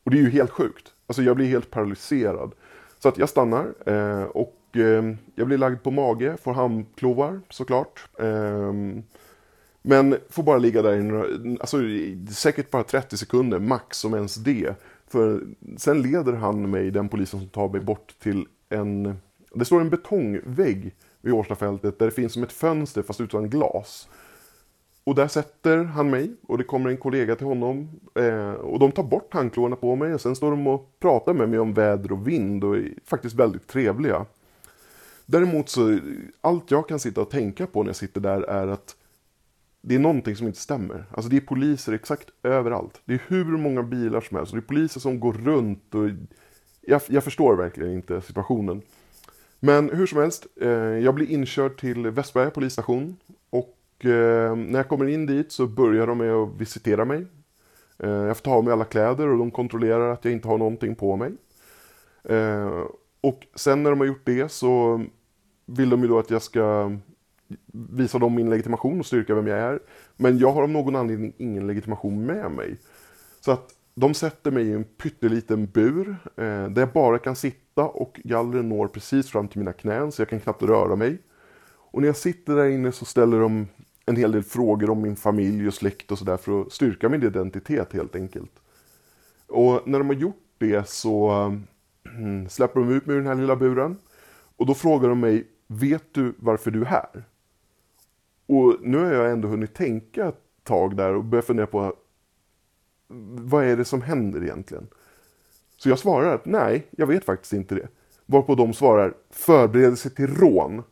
Och det är ju helt sjukt. Alltså jag blir helt paralyserad. Så att jag stannar eh, och eh, jag blir lagd på mage, får handklovar såklart. Eh, men får bara ligga där i några, alltså, säkert bara 30 sekunder, max om ens det. För sen leder han mig, den polisen som tar mig bort till en... Det står en betongvägg vid Årstafältet där det finns som ett fönster fast utan glas. Och där sätter han mig och det kommer en kollega till honom. Eh, och de tar bort handklovarna på mig och sen står de och pratar med mig om väder och vind och är faktiskt väldigt trevliga. Däremot så, allt jag kan sitta och tänka på när jag sitter där är att det är någonting som inte stämmer. Alltså det är poliser exakt överallt. Det är hur många bilar som helst. Det är poliser som går runt och jag, jag förstår verkligen inte situationen. Men hur som helst, eh, jag blir inkörd till Västberga polisstation. Och eh, när jag kommer in dit så börjar de med att visitera mig. Eh, jag får ta av mig alla kläder och de kontrollerar att jag inte har någonting på mig. Eh, och sen när de har gjort det så vill de ju då att jag ska visa dem min legitimation och styrka vem jag är. Men jag har av någon anledning ingen legitimation med mig. Så att De sätter mig i en pytteliten bur eh, där jag bara kan sitta och gallren når precis fram till mina knän så jag kan knappt röra mig. Och när jag sitter där inne så ställer de en hel del frågor om min familj och släkt och sådär för att styrka min identitet helt enkelt. Och när de har gjort det så äh, släpper de ut mig ur den här lilla buren. Och då frågar de mig, vet du varför du är här? Och nu har jag ändå hunnit tänka ett tag där och börjat fundera på vad är det som händer egentligen? Så jag svarar att nej, jag vet faktiskt inte det. Varpå de svarar förberedelse till rån.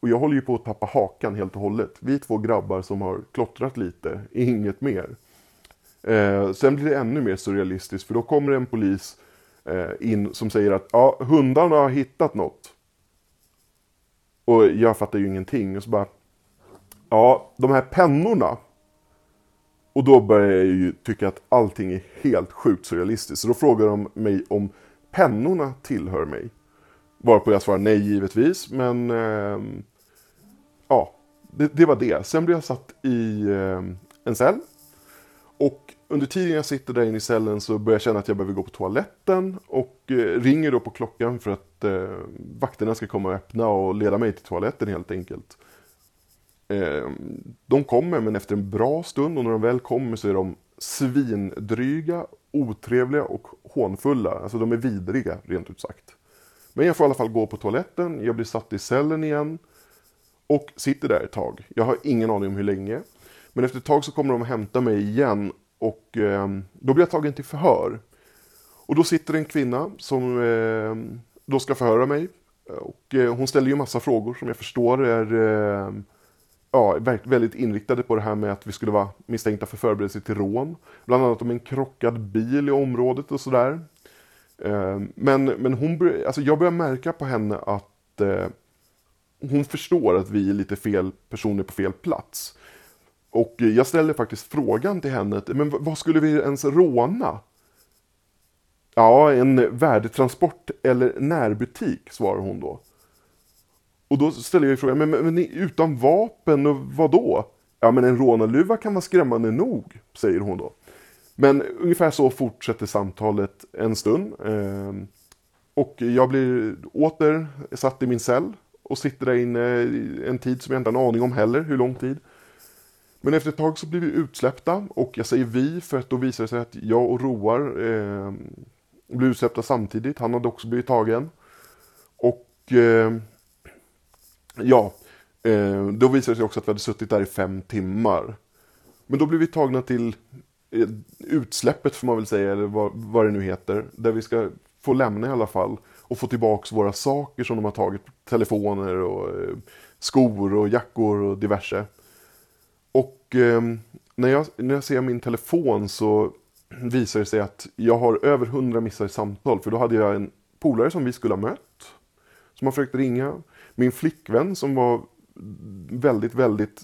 Och jag håller ju på att tappa hakan helt och hållet. Vi är två grabbar som har klottrat lite, inget mer. Eh, sen blir det ännu mer surrealistiskt för då kommer en polis eh, in som säger att ja, hundarna har hittat något. Och jag fattar ju ingenting. Och så bara, ja, de här pennorna. Och då börjar jag ju tycka att allting är helt sjukt surrealistiskt. Så då frågar de mig om pennorna tillhör mig. Varpå jag svarar nej givetvis, men eh, ja, det, det, var det. Sen blev jag satt i eh, en cell. Och under tiden jag sitter där inne i cellen så börjar jag känna att jag behöver gå på toaletten och eh, ringer då på klockan för att eh, vakterna ska komma och öppna och leda mig till toaletten helt enkelt. Ehm, de kommer men efter en bra stund och när de väl kommer så är de svindryga, otrevliga och hånfulla. Alltså de är vidriga rent ut sagt. Men jag får i alla fall gå på toaletten, jag blir satt i cellen igen och sitter där ett tag. Jag har ingen aning om hur länge. Men efter ett tag så kommer de och hämtar mig igen och eh, då blir jag tagen till förhör. Och då sitter en kvinna som eh, då ska förhöra mig. Och eh, hon ställer ju massa frågor som jag förstår är eh, ja, väldigt inriktade på det här med att vi skulle vara misstänkta för förberedelse till rån. Bland annat om en krockad bil i området och sådär. Eh, men, men hon, alltså jag börjar märka på henne att eh, hon förstår att vi är lite fel personer på fel plats. Och jag ställer faktiskt frågan till henne, men vad skulle vi ens råna? Ja, en värdetransport eller närbutik, svarar hon då. Och då ställer jag frågan, men, men, men utan vapen och vad då? Ja, men en rånarluva kan vara skrämmande nog, säger hon då. Men ungefär så fortsätter samtalet en stund. Ehm, och jag blir åter satt i min cell och sitter där inne en tid som jag inte har en aning om heller, hur lång tid. Men efter ett tag så blir vi utsläppta och jag säger vi för att då visar det sig att jag och Roar eh, blev utsläppta samtidigt. Han hade också blivit tagen. Och eh, ja, eh, då visade det sig också att vi hade suttit där i fem timmar. Men då blev vi tagna till eh, utsläppet får man väl säga, eller vad, vad det nu heter. Där vi ska få lämna i alla fall och få tillbaka våra saker som de har tagit. Telefoner och eh, skor och jackor och diverse. Och eh, när, jag, när jag ser min telefon så visar det sig att jag har över hundra missade samtal. För då hade jag en polare som vi skulle ha mött. Som har försökt ringa. Min flickvän som var väldigt, väldigt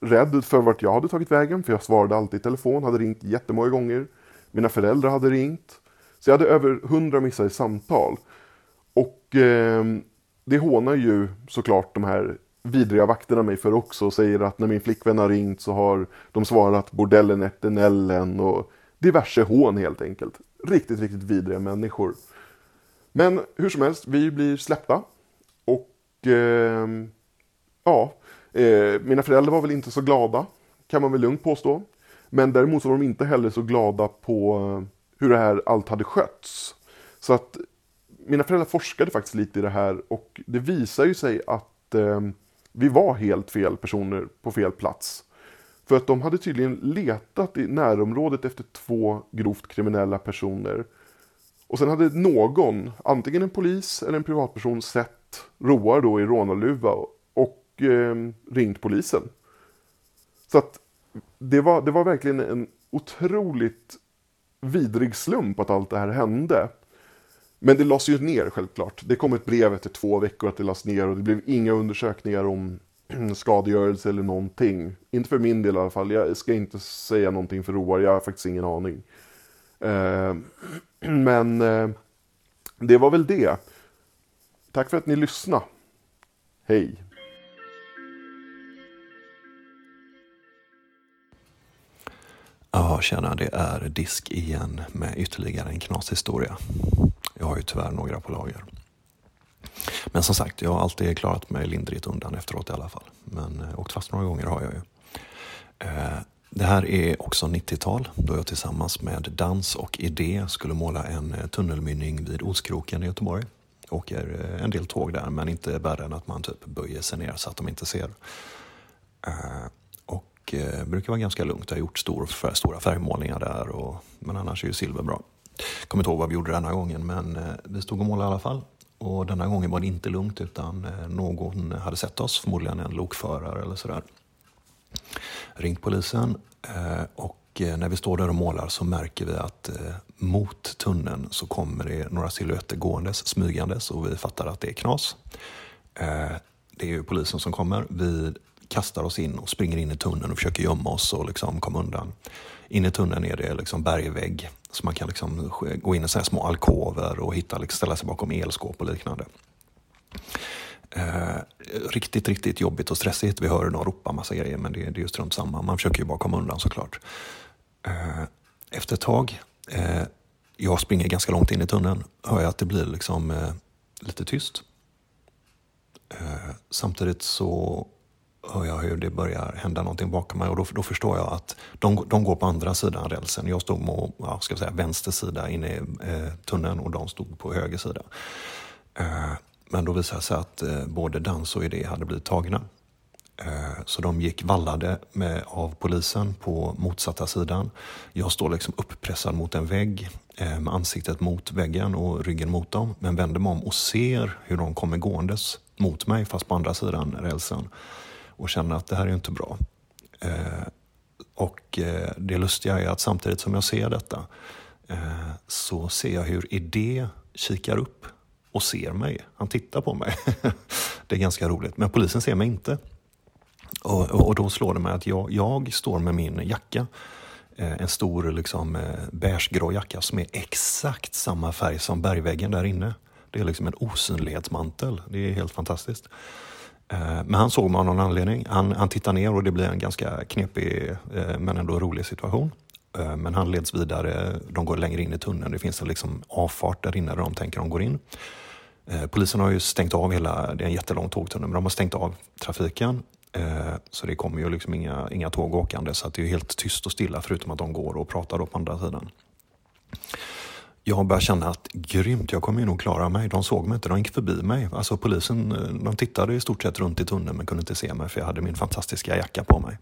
rädd för vart jag hade tagit vägen. För jag svarade alltid i telefon, hade ringt jättemånga gånger. Mina föräldrar hade ringt. Så jag hade över hundra missade samtal. Och eh, det hånar ju såklart de här vidriga vakterna mig för också och säger att när min flickvän har ringt så har de svarat bordellen Ettenellen och diverse hån helt enkelt. Riktigt, riktigt vidriga människor. Men hur som helst, vi blir släppta. Och eh, ja, eh, mina föräldrar var väl inte så glada, kan man väl lugnt påstå. Men däremot så var de inte heller så glada på eh, hur det här allt hade skötts. Så att mina föräldrar forskade faktiskt lite i det här och det visar ju sig att eh, vi var helt fel personer på fel plats. För att de hade tydligen letat i närområdet efter två grovt kriminella personer. Och sen hade någon, antingen en polis eller en privatperson, sett Roar då i rånarluva och eh, ringt polisen. Så att det var, det var verkligen en otroligt vidrig slump att allt det här hände. Men det lades ju ner självklart. Det kom ett brev efter två veckor att det lades ner och det blev inga undersökningar om skadegörelse eller någonting. Inte för min del i alla fall. Jag ska inte säga någonting för Roar, jag har faktiskt ingen aning. Eh, men eh, det var väl det. Tack för att ni lyssnade. Hej! Ja, tjena, det är disk igen med ytterligare en knashistoria. Jag har ju tyvärr några på lager. Men som sagt, jag har alltid klarat mig lindrigt undan efteråt i alla fall. Men eh, åkt fast några gånger har jag ju. Eh, det här är också 90-tal då jag tillsammans med Dans och Idé skulle måla en eh, tunnelmynning vid Oskroken i Göteborg. Åker eh, en del tåg där men inte värre än att man typ böjer sig ner så att de inte ser. Eh, och eh, brukar vara ganska lugnt. Jag har gjort stor, stora färgmålningar där och, men annars är ju silver bra. Kommer inte ihåg vad vi gjorde denna gången men eh, vi stod och målade i alla fall. Och denna gången var det inte lugnt utan eh, någon hade sett oss, förmodligen en lokförare eller sådär ringt polisen och och eh, när vi står där och målar så märker vi att eh, mot tunneln så kommer det några silhuetter gåendes, smygandes och vi fattar att det är knas. Eh, det är ju polisen som kommer. Vi kastar oss in och springer in i tunneln och försöker gömma oss och liksom komma undan. In i tunneln är det liksom bergvägg så man kan liksom gå in i så små alkover och hitta, liksom, ställa sig bakom elskåp och liknande. Eh, riktigt, riktigt jobbigt och stressigt. Vi hör någon ropa massa grejer men det, det är ju strunt samma. Man försöker ju bara komma undan såklart. Eh, efter ett tag, eh, jag springer ganska långt in i tunneln, hör jag att det blir liksom eh, lite tyst. Eh, samtidigt så hör jag hur det börjar hända någonting bakom mig och då, då förstår jag att de, de går på andra sidan rälsen. Jag stod på ja, ska säga, vänster sida inne i eh, tunneln och de stod på höger sida. Eh, men då visade det sig att eh, både dans och idé hade blivit tagna. Eh, så de gick vallade med, av polisen på motsatta sidan. Jag står liksom upppressad mot en vägg eh, med ansiktet mot väggen och ryggen mot dem. Men vänder mig om och ser hur de kommer gåendes mot mig fast på andra sidan rälsen. Och känner att det här är inte bra. Eh, och det lustiga är att samtidigt som jag ser detta så ser jag hur Idé kikar upp och ser mig. Han tittar på mig. det är ganska roligt. Men polisen ser mig inte. Och, och då slår det mig att jag, jag står med min jacka. Eh, en stor liksom, eh, beigegrå jacka som är exakt samma färg som bergväggen där inne. Det är liksom en osynlighetsmantel. Det är helt fantastiskt. Eh, men han såg mig av någon anledning. Han, han tittar ner och det blir en ganska knepig men ändå rolig situation. Men han leds vidare, de går längre in i tunneln. Det finns en liksom avfart där inne där de tänker att de går in. Polisen har ju stängt av hela, det är en jättelång tågtunnel, men de har stängt av trafiken. Eh, så det kommer ju liksom inga, inga tåg åkande så att det är helt tyst och stilla förutom att de går och pratar då på andra sidan. Jag börjar känna att grymt, jag kommer ju nog klara mig. De såg mig inte, de gick förbi mig. Alltså polisen, eh, de tittade i stort sett runt i tunneln men kunde inte se mig för jag hade min fantastiska jacka på mig.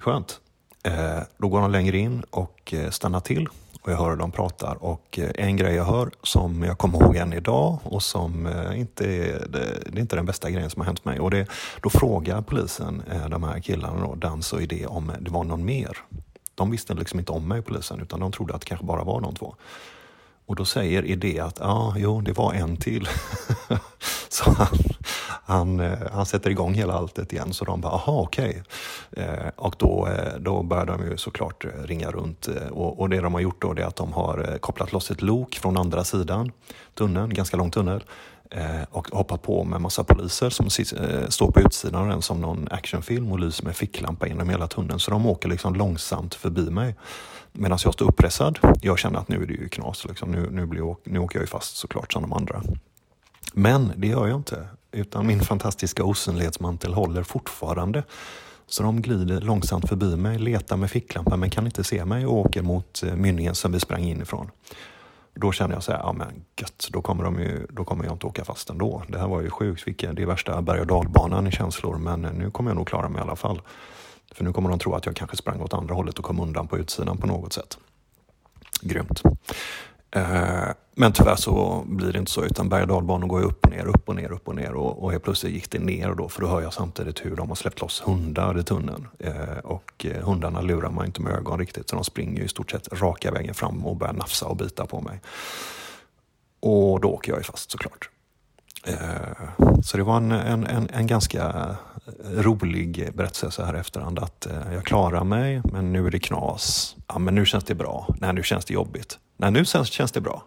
Skönt. Eh, då går de längre in och stannar till och jag hör hur de pratar och eh, en grej jag hör som jag kommer ihåg än idag och som eh, inte är, det, det är inte den bästa grejen som har hänt mig. Och det, då frågar polisen eh, de här killarna, då, Dans och Idé, om det var någon mer. De visste liksom inte om mig, polisen, utan de trodde att det kanske bara var de två. Och då säger Idé att ja, jo, det var en till. så han, han, eh, han sätter igång hela alltet igen. Så de bara, aha, okej. Okay. Eh, och då, eh, då börjar de ju såklart eh, ringa runt. Och, och det de har gjort då är att de har kopplat loss ett lok från andra sidan tunneln, ganska lång tunnel och hoppat på med massa poliser som står på utsidan av den som någon actionfilm och lyser med ficklampa genom hela tunneln. Så de åker liksom långsamt förbi mig medan jag står uppressad. Jag känner att nu är det ju knas. Liksom. Nu, nu, blir jag, nu åker jag ju fast såklart som de andra. Men det gör jag inte. Utan min fantastiska osynlighetsmantel håller fortfarande. Så de glider långsamt förbi mig, letar med ficklampan men kan inte se mig och åker mot eh, mynningen som vi sprang in ifrån. Då känner jag så här, ja men gött, då kommer, de ju, då kommer jag inte åka fast ändå. Det här var ju sjukt, vilka, det är värsta berg och dalbanan i känslor men nu kommer jag nog klara mig i alla fall. För nu kommer de tro att jag kanske sprang åt andra hållet och kom undan på utsidan på något sätt. Grymt. Eh, men tyvärr så blir det inte så utan berg och dalbanor går upp och ner, upp och ner, upp och ner och, och helt plötsligt gick det ner då för då hör jag samtidigt hur de har släppt loss hundar i tunneln. Eh, och eh, hundarna lurar man inte med ögon riktigt så de springer i stort sett raka vägen fram och börjar nafsa och bita på mig. Och då åker jag ju fast såklart. Eh, så det var en, en, en, en, ganska rolig berättelse så här i efterhand att eh, jag klarar mig men nu är det knas. Ja, men nu känns det bra. Nej, nu känns det jobbigt. Nej, nu känns, känns det bra.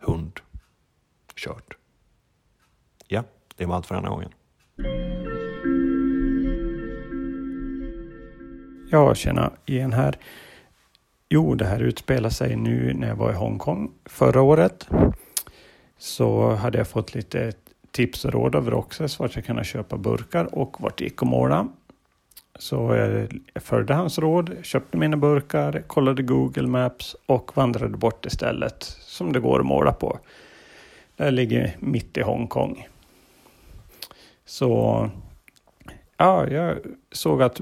Hund. Kört. Ja, det var allt för denna gången. Ja, tjena igen här. Jo, det här utspelar sig nu när jag var i Hongkong förra året. Så hade jag fått lite tips och råd av Roxas vart jag kunde köpa burkar och vart det gick att måla. Så jag följde hans råd, köpte mina burkar, kollade Google Maps och vandrade bort till stället som det går att måla på. Det ligger mitt i Hongkong. Så ja, jag såg att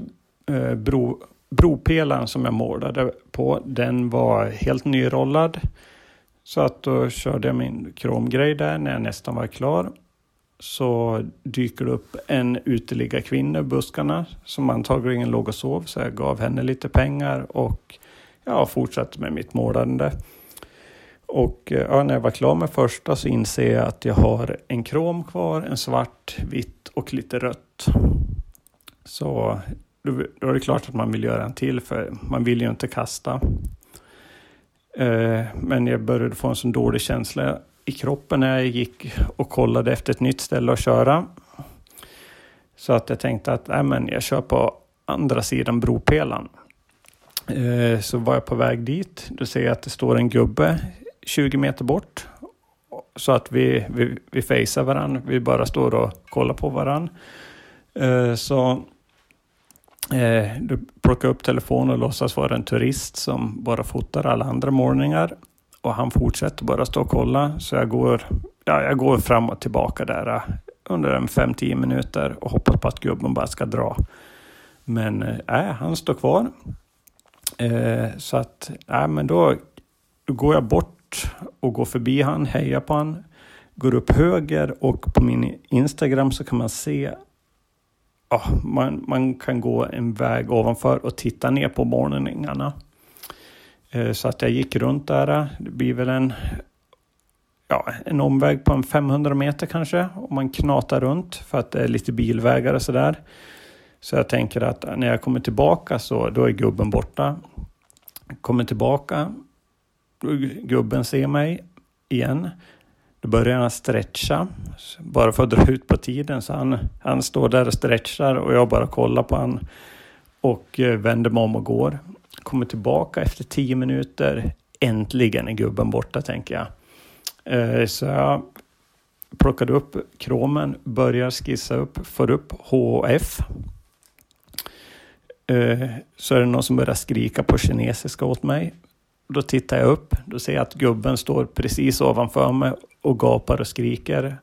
eh, bro, bropelaren som jag målade på, den var helt nyrollad. Så att då körde jag min kromgrej där när jag nästan var klar. Så dyker det upp en uteliggarkvinna i buskarna som antagligen låg och sov. Så jag gav henne lite pengar och ja, fortsatte med mitt målande. Och eh, ja, när jag var klar med första så inser jag att jag har en krom kvar, en svart, vitt och lite rött. Så då är det klart att man vill göra en till för man vill ju inte kasta. Eh, men jag började få en så dålig känsla i kroppen när jag gick och kollade efter ett nytt ställe att köra. Så att jag tänkte att äh, men jag kör på andra sidan bropelaren. Eh, så var jag på väg dit. Då ser jag att det står en gubbe 20 meter bort. Så att vi, vi, vi facear varandra. Vi bara står och kollar på varandra. Eh, så Eh, du plockar upp telefonen och låtsas vara en turist som bara fotar alla andra målningar. Och han fortsätter bara stå och kolla. Så jag går, ja, jag går fram och tillbaka där eh, under en 5-10 minuter och hoppas på att gubben bara ska dra. Men äh, han står kvar. Eh, så att, äh, men då, då går jag bort och går förbi han, hejar på han. Går upp höger och på min Instagram så kan man se ja, man, man kan gå en väg ovanför och titta ner på målningarna. Eh, så att jag gick runt där. Det blir väl en, ja, en omväg på en 500 meter kanske. Om man knatar runt för att det är lite bilvägar och sådär. Så jag tänker att när jag kommer tillbaka så då är gubben borta. Kommer tillbaka. Gubben ser mig igen. Börjar han stretcha, bara för att dra ut på tiden. Så han, han står där och stretchar och jag bara kollar på han och eh, vänder mig om och går. Kommer tillbaka efter tio minuter. Äntligen är gubben borta, tänker jag. Eh, så jag plockade upp kromen, börjar skissa upp, får upp HF. Eh, så är det någon som börjar skrika på kinesiska åt mig. Då tittar jag upp, då ser jag att gubben står precis ovanför mig och gapar och skriker.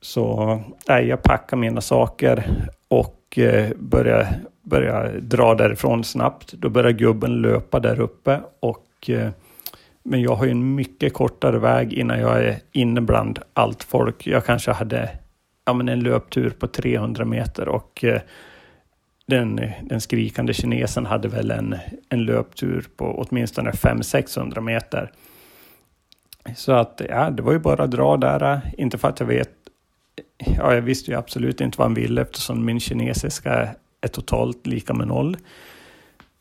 Så nej, jag packar mina saker och eh, börjar, börjar dra därifrån snabbt. Då börjar gubben löpa där uppe och eh, men jag har ju en mycket kortare väg innan jag är inne bland allt folk. Jag kanske hade ja, men en löptur på 300 meter och eh, den, eh, den skrikande kinesen hade väl en, en löptur på åtminstone 500-600 meter. Så att ja, det var ju bara att dra där. Eh, inte för att jag vet. Ja, jag visste ju absolut inte vad han ville eftersom min kinesiska är totalt lika med noll.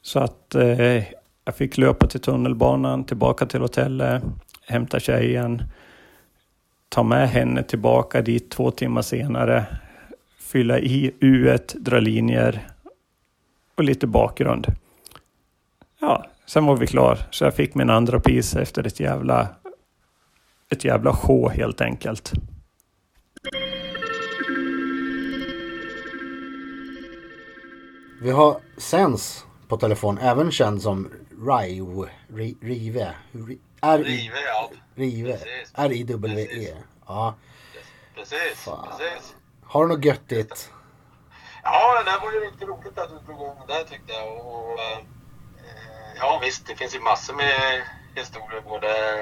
Så att eh, jag fick löpa till tunnelbanan, tillbaka till hotellet, hämta tjejen, ta med henne tillbaka dit två timmar senare, fylla i U1, dra linjer och lite bakgrund. Ja, sen var vi klar. Så jag fick min andra pris efter ett jävla ett jävla sjå helt enkelt. Vi har Sens på telefon, även känd som Rive. Rive. Rive, ja. Rive. R-I-W-E. Ja. Precis, precis. Har du något göttigt? Ja, det var ju riktigt roligt att du drog igång det där tyckte jag. Och, eh, ja visst, det finns ju massor med historier. Både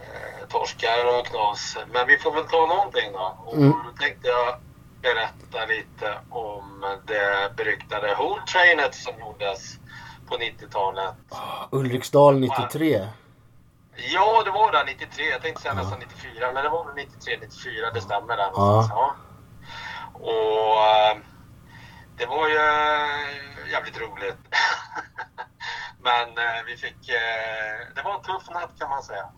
eh, torskar och knas. Men vi får väl ta någonting då. Och Mm. då tänkte jag berätta lite om det beryktade Hole-trainet som gjordes på 90-talet. Ulriksdal 93. Ja, det var det 93. Jag tänkte säga nästan 94, men det var väl 93, 94. Det stämmer där Ja. någonstans. Ja. Och eh, det var ju eh, jävligt roligt. men eh, vi fick... Eh, det var en tuff natt kan man säga.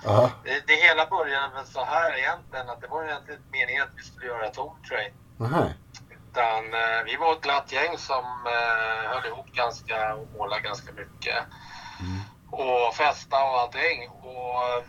Det, det hela började väl så här egentligen att det var egentligen meningen att vi skulle göra ett home train. Nähä. Utan, vi var ett glatt gäng som höll ihop ganska och målade ganska mycket. och festa och allting. Och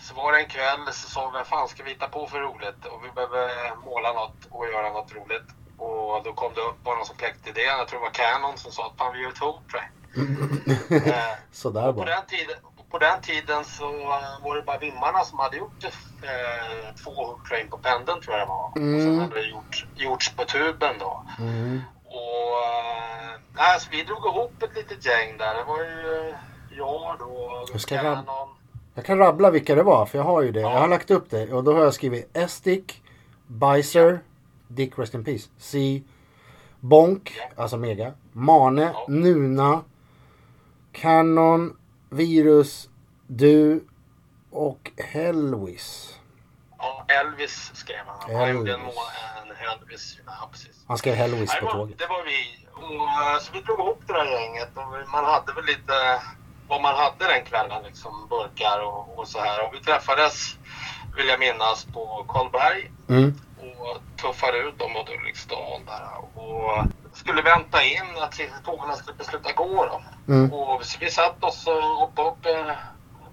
så var det en kväll så sa vi, vad fan ska vi hitta på för roligt? Och vi behöver måla något och göra något roligt. Och då kom det upp bara någon som kläckte idén. Jag tror det var Canon som sa att fan vi gör ett Hope eh, Sådär på, bara. den tiden, på den tiden så eh, var det bara Vimmarna som hade gjort eh, två Hook Train på pendeln tror jag det var. Och sen Mm. hade det gjort, gjorts på tuben då. Mm. Och eh, nej, så vi drog ihop ett litet gäng där. Det var ju eh, jag då, Jag ska Canon. Jag kan rabbla vilka det var, för jag har ju det. Jag har lagt upp det och då har jag skrivit S-Dick, Bicer, Dick Rest in Peace, C, Bonk, alltså Mega, Mane, Nuna, Canon, Virus, Du och Hellwiz. Ja, Elvis skrev han. Han gjorde en, en Elvis. Ja, precis. Han skrev Nej, på det, var, tåget. det var vi. Och, så vi drog ihop det där gänget. Och man hade väl lite vad man hade den kvällen. Liksom burkar och, och så här. Och vi träffades, vill jag minnas, på Karlberg. Mm. Och tuffade ut dem mot Ulriksdal där. Och skulle vänta in att tågen skulle besluta gå då. Mm. Och så vi satt oss och hoppade upp eh,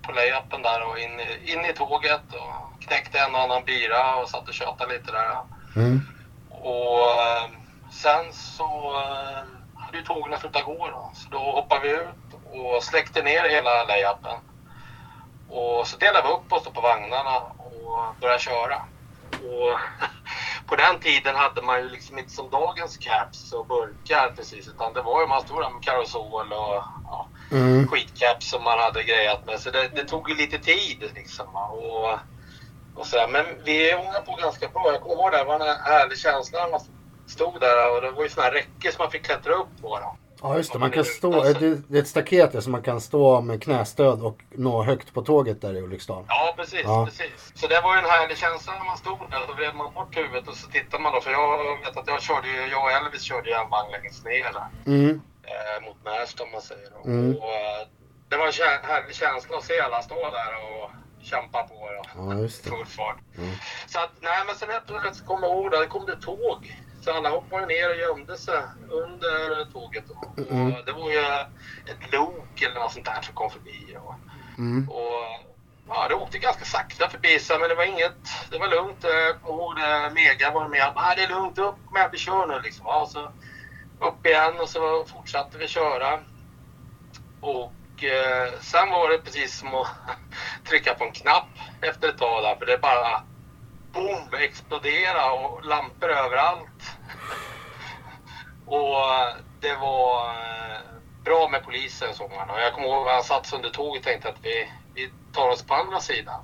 på layupen där och in, i- in i tåget och knäckte en och annan bira och satt och tjatade lite där. Mm. Och eh, sen så eh, hade ju tågen slutat gå då. Så då hoppade vi ut och släckte ner hela layupen. Och så delade vi upp oss på vagnarna och började köra. Och på den tiden hade man ju liksom inte som dagens caps och burkar precis utan det var ju man stod där med karosol och ja, Mm. skitcaps som man hade grejat med. Så det, det tog ju lite tid liksom. Och, och så där. Men vi ångade på ganska bra. Jag kommer ihåg det, det var en härlig känsla när man stod där och det var ju sådana här räcke som man fick klättra upp på. Då. Ja just det, man kan stå, det det är ett staket där så man kan stå med knästöd och nå högt på tåget där i Ulriksdal. Ja, precis, Ja. precis. Så det var ju en härlig känsla när man stod där. Då vred man bort huvudet och så tittade man då. För jag vet att jag körde ju, jag och Elvis körde ju en vagn längst ner där. Mm. Eh, mot Märsta om man säger. Mm. Och, eh, det var en härlig känsla att se alla stå där och kämpa på. Då. Ja just det. Full fart. Mm. Så att, nej men sen helt plötsligt kommer jag ihåg, det kom det tåg. Så alla hoppade ner och gömde sig under tåget. Då. Mm. Och det var ju ett lok eller något sånt där som kom förbi. Och, Mm. och ja, det åkte ganska sakta förbi så, men det var inget, det var lugnt. Jag kommer ihåg Mega var med. Ah, det är lugnt, upp med, vi kör nu liksom. Ja, så upp igen och så fortsatte vi köra. Och eh, sen var det precis som att trycka på en knapp efter ett tag där, för det bara boom, explodera och lampor överallt. och eh, det var eh, bra med polisen såg man. Och jag kommer ihåg att han satt under tåget och tänkte att vi, vi tar oss på andra sidan.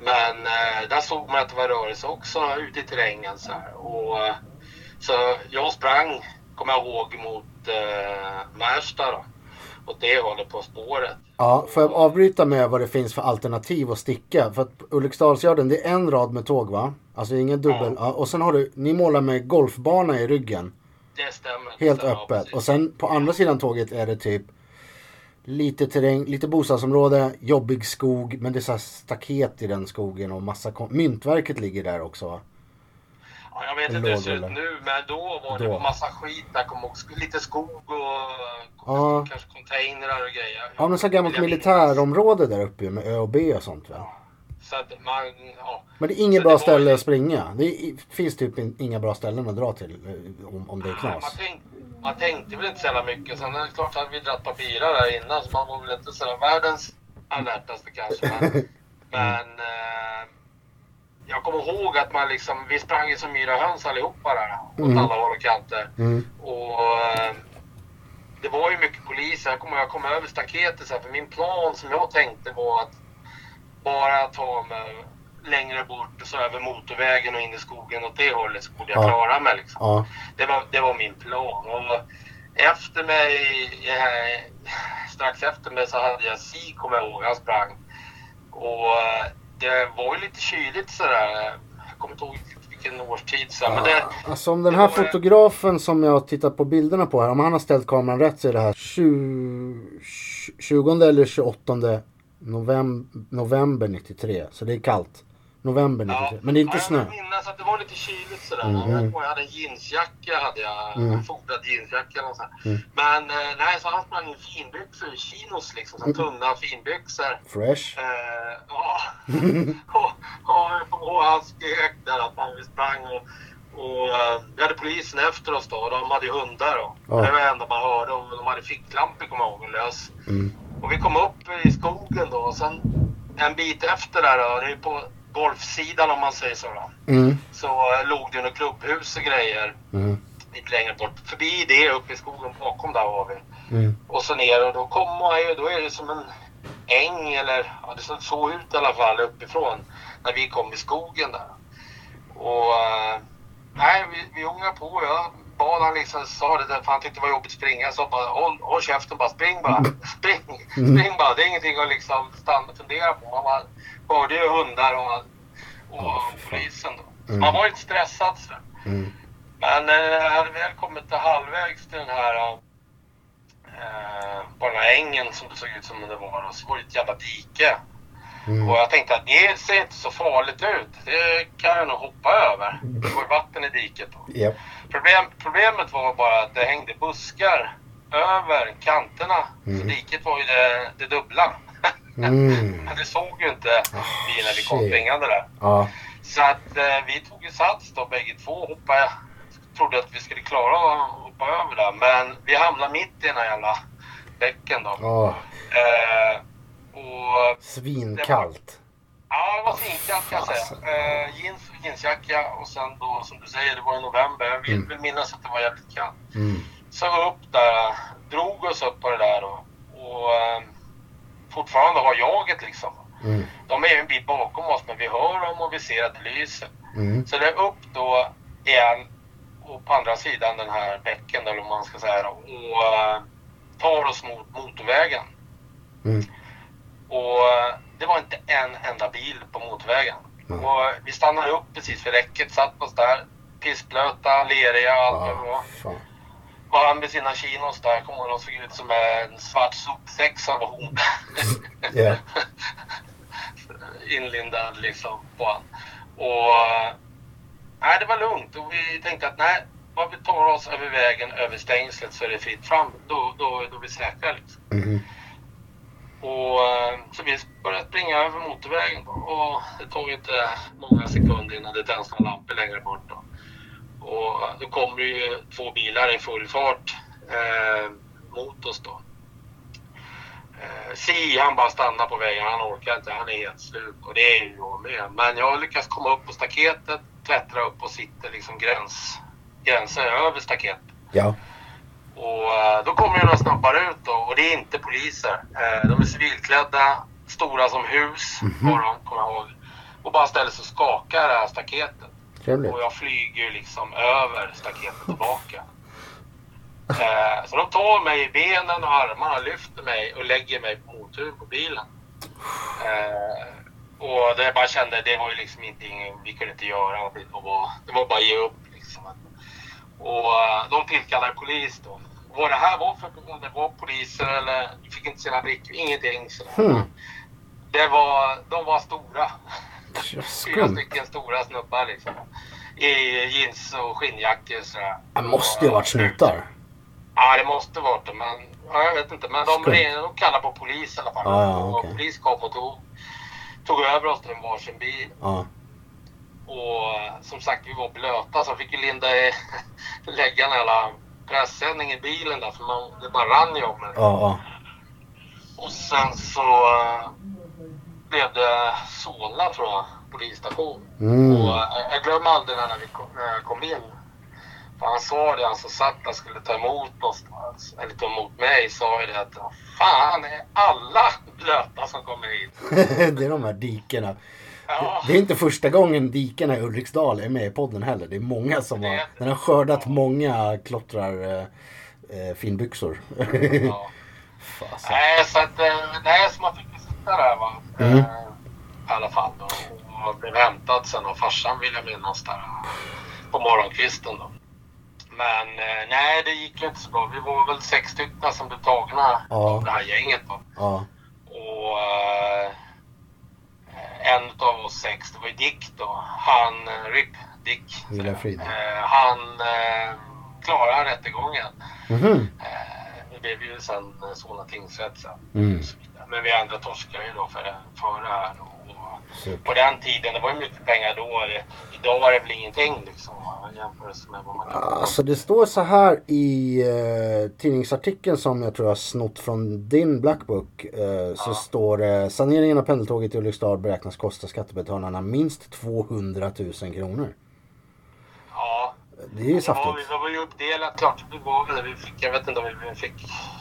Men eh, där såg man att det var rörelse också ute i terrängen. Så, här. Och, eh, så jag sprang, kommer jag ihåg, mot eh, Märsta då. Åt det hållet på spåret. Ja, får jag avbryta med vad det finns för alternativ att sticka? För att Ulriksdalsgärden, det är en rad med tåg va? Alltså ingen dubbel. Ja. och sen har du, ni målar med golfbana i ryggen. Det stämmer. Helt öppet. Och sen på andra sidan tåget är det typ lite terräng, lite bostadsområde, jobbig skog. Men det är så staket i den skogen och massa Myntverket ligger där också va? Ja, jag vet inte hur det ser ut nu, men då var det Då. massa skit där. Kom ihåg, lite skog och Ja, kanske containrar och grejer. ja men så gammalt militärområde där uppe med ÖoB och sånt va? Så att man, ja. Men det är inget Så bra det var ställe att springa. Det är, finns typ in, inga bra ställen att dra till eh, om, om det är Man, knas. tänk, man tänkte väl inte så jävla mycket. Sen är det klart att vi dratt på fyra där innan så man var väl inte sådär världens alertaste kanske. Men, men eh, jag kommer ihåg att man liksom, vi sprang som myra höns allihopa där. Åt Mm. alla håll och kanter. Mm. Och eh, det var ju mycket poliser. Jag kommer jag kom över staketet så här, för min plan som jag tänkte var att bara ta mig längre bort och så över motorvägen och in i skogen åt det hållet så borde jag Ja. klara mig liksom. Ja. Det var, det var min plan. Och efter mig, eh, strax efter mig så hade jag Si, kommer jag ihåg, han sprang. Och eh, det var ju lite kyligt sådär. Jag kommer inte ihåg vilken årstid så, men det, Alltså om den här fotografen som jag tittar på bilderna på här, om han har ställt kameran rätt så är det här 20, 20 eller 28 november, november 93. Så det är kallt. November 93. Men det är inte ja, snö. Jag minns att det var lite kyligt sådär. Mm, mm. Och jag hade en jeansjacka, hade jag. Mm. En fodrad jeansjacka något sånt. Mm. Men eh, nej, så han sprang i finbyxor, chinos liksom. Så Mm. tunna finbyxor. Fresh. Eh, ja. och, och, och han skrek där att man sprang och, och eh, vi hade polisen efter oss då och de hade hundar då. Ja. Det var det enda man hörde och de hade ficklampor kommer jag ihåg och lös. Mm. Och vi kom upp i skogen då och sen en bit efter där då, det är på golfsidan om man säger så då. Mm. Så eh, låg det några klubbhus och grejer Mm. lite längre bort. Förbi det uppe i skogen bakom där var vi. Mm. Och så ner och då kommer man ju, då är det som en äng eller, ja det så- såg ut i alla fall uppifrån när vi kom i skogen där. Och eh, nej, vi, vi ångade på. Jag bad han liksom, sa det där, för han tyckte det var jobbigt att springa. Sa bara håll, håll käften bara, spring bara. Spring, Mm. spring bara. Det är ingenting att liksom stanna och fundera på. Man bara, hörde ju hundar och, och polisen då. Så Mm. man var lite stressad så. Mm. Men eh, jag hade väl kommit till halvvägs till den här eh, på den här ängen som det såg ut som det var och så var det ett jävla dike. Mm. Och jag tänkte att det ser inte så farligt ut. Det kan jag nog hoppa över. Det ju vatten i diket då. Japp. Problem, problemet var bara att det hängde buskar över kanterna. Så Mm. diket var ju det, det dubbla. Mm. Men det såg ju inte vi när vi kom springande där. Ja. Så att eh, vi tog ju sats då bägge två. Hoppade, trodde att vi skulle klara att hoppa över där. Men vi hamnade mitt i den här jävla bäcken då. Ja. Eh, och Svinkallt. Ja, det var svinkallt kan jag säga. Eh, jeans och jeansjacka och sen då som du säger, det var i november. Jag vill Mm. minnas att det var jävligt kallt. Mm. Så upp där, drog oss upp på det där då. Och eh, fortfarande har jaget liksom. Mm. De är ju en bit bakom oss men vi hör dem och vi ser att det lyser. Mm. Så det är upp då igen och på andra sidan den här bäcken eller vad man ska säga och eh, tar oss mot motorvägen. Mm. Och eh, det var inte en enda bil på motorvägen. Och vi stannade upp precis vid räcket, satt oss där, pissblöta, leriga och allt vad det var. Han med sina chinos där, kommer ihåg, de såg ut som en svart sopsäck var hon. Ja. inlindad liksom på han. Och nej, det var lugnt och vi tänkte att nej, bara vi tar oss över vägen, över stängslet så är det fritt fram. Då, då, då är vi säkra liksom. Mhm. Och, så vi började springa över motorvägen och det tog inte många sekunder innan det tänds några lampor längre bort. Då. Och då kommer det ju två bilar i full fart eh, mot oss då. Eh, si, han bara stannar på vägen, han orkar inte, han är helt slut och det är ju jag med. Men jag lyckas komma upp på staketet, klättra upp och sitter liksom gräns, gränser över staketet. Ja. Och eh, då kommer några snabbar ut då, och det är inte poliser. Eh, de är civilklädda, stora som hus, kommer jag ihåg. Och bara ställer sig och skakar det här staketet. Trevligt. Och jag flyger liksom över staketet tillbaka. Eh, så de tar mig i benen och armarna, lyfter mig och lägger mig på motorhuven på bilen. Eh, och det jag bara kände, det var ju liksom ingenting, vi kunde inte göra. Det var, det var bara att ge upp liksom. Och eh, de tillkallade polis då. Och vad det här var för, om det var poliser eller, fick inte sina brickor, ingenting. Så. Hmm. Det var, de var stora. Fyra stycken stora snubbar liksom. I jeans och skinnjackor sådär. Det måste ju ha varit snutar. Ja, det måste varit det, men ja, jag vet inte. Men de, Skumt. de kallade på polis i alla fall. Ja, ja, och okej. polis kom och tog, tog över oss till en varsin bil. Ja. Och som sagt, vi var blöta så fick ju linda i, lägga en jävla pressändning i bilen där för man, det bara rann ju om. Ja, ja. Och sen så blev det Solna tror jag, polisstation. Mm. Och eh, jag glömmer aldrig när vi kom, när jag kom in. För han sa det, han som satt där skulle ta emot oss, eller ta emot mig, sa ju det att fan är alla blöta som kommer hit. det är de här dikena. Ja. Det är inte första gången dikena i Ulriksdal är med i podden heller. Det är många som har, den har skördat många klottrar eh, eh, finbyxor. Ja. Nej, så att, eh, nej, så man fick där va. Mm. Eh, I alla fall då. Och blev hämtad sen av farsan vill jag minnas där. På morgonkvisten då. Men eh, nej, det gick inte så bra. Vi var väl sex stycken som blev tagna Ja. av det här gänget då. ja. Och eh, en av oss sex, det var ju Dick då, han, eh, RIP, Dick, Vila frid. eh, han eh, klarade rättegången. Eh, det blev ju sen eh, Solna tingsrätt sen. Mm. Men vi andra torskade ju då för, för det här. Och på den tiden, det var ju mycket pengar då. Idag är det väl ingenting liksom. i jämförelse med vad man kan. Alltså det står så här i eh, tidningsartikeln som jag tror jag har snott från din Blackbook. Eh, så står det saneringen av pendeltåget i Ulriksdal beräknas kosta skattebetalarna minst 200 000 kronor. Ja. Det är ju saftigt. det var ju uppdelat klart. Vi var väl, vi fick, jag vet inte om vi fick,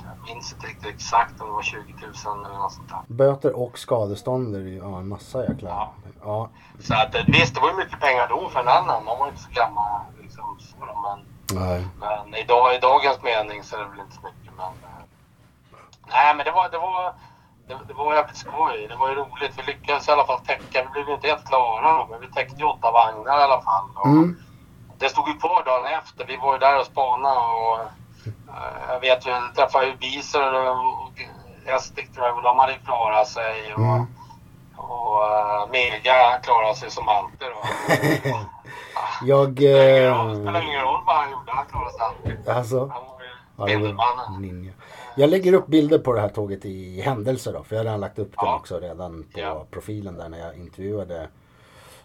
jag minns inte riktigt exakt om det var 20 000 eller något sånt där. Böter och skadestånd är ju ja, en massa jäkla... Ja. Så att eh, visst, det var ju mycket pengar då för en annan. Man var ju inte så gammal liksom. Så, men, Nej. men idag, i dagens mening så är det väl inte så mycket. Men, eh, nej, men det var, det var, det, det var jävligt skoj. Det var ju roligt. Vi lyckades i alla fall täcka. Vi blev ju inte helt klara men vi täckte ju åtta vagnar i alla fall. Och Mm. Det stod ju kvar dagen efter. Vi var ju där och spanade och eh, jag vet ju, jag träffade ju Biser och, och Estik tror jag, och de hade ju klarat sig. Och, Mm. och uh, Mega klarade sig som alltid då. Jag... Det Eh, spelar ingen roll vad han gjorde, han klarade sig alltid. alltså, Han var ju ja. Jag lägger upp bilder på det här tåget i händelse då. För jag har redan lagt upp den också redan på profilen där när jag intervjuade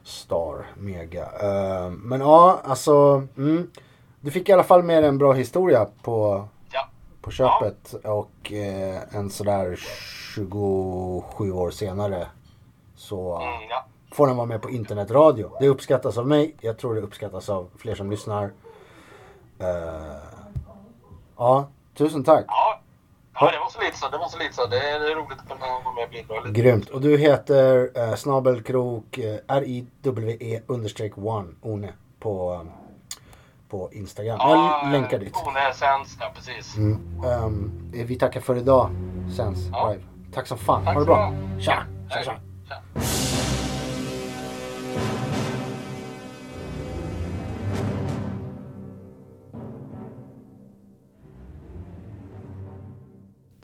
Star Mega. Eh, men ja, alltså. Mm, du fick i alla fall med en bra historia på, på köpet. Och eh, en sådär 27 år senare så Mm, ja. får den vara med på internetradio. Det uppskattas av mig. Jag tror det uppskattas av fler som lyssnar. Eh, ja, tusen tack. Ja, ja det var så lite så. Det var så lite så. Det är, roligt att kunna vara med och bidra lite. Grymt. Och du heter eh, snabelkrok eh, R-I-W-E understreck one One på, eh, på Instagram. Ja, jag länkar dit. One Essence, ja precis. Mm. Ehm, vi tackar för idag. Sens live. Tack som fan. Tack ha det bra. bra. Tja. Tja, tja.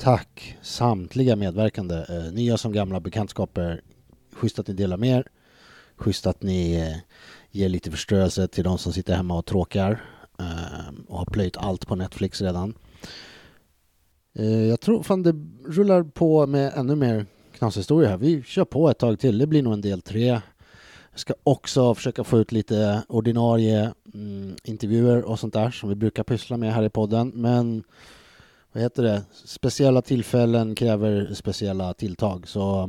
Tack samtliga medverkande, eh, nya som gamla bekantskaper. Schysst att ni delar med er. Schysst att ni eh, ger lite förströelse till de som sitter hemma och tråkar eh, och har plöjt allt på Netflix redan. Eh, jag tror fan det rullar på med ännu mer knashistoria här. Vi kör på ett tag till. Det blir nog en del tre. Jag ska också försöka få ut lite ordinarie mm, intervjuer och sånt där som vi brukar pyssla med här i podden. Men vad heter det? Speciella tillfällen kräver speciella tilltag. Så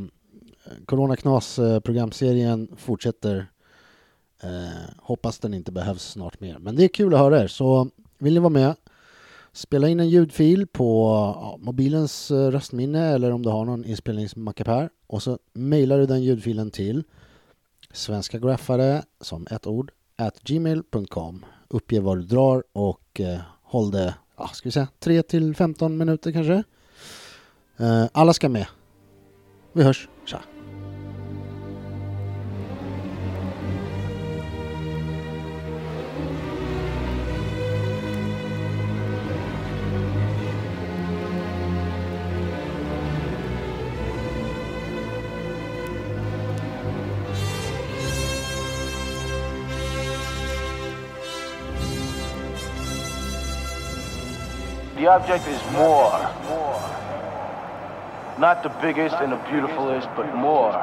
eh, Coronaknas-programserien eh, fortsätter. Eh, hoppas den inte behövs snart mer. Men det är kul att höra er. Så vill ni vara med? Spela in en ljudfil på ja, mobilens eh, röstminne eller om du har någon inspelningsmackapär. Och så mejlar du den ljudfilen till svenska graffare som ett ord at gmail.com. Uppge vad du drar och eh, håll det, ja, ska vi säga 3 till 15 minuter kanske. Eh, alla ska med. Vi hörs. The object is more. Not the biggest and the beautifulest, but more.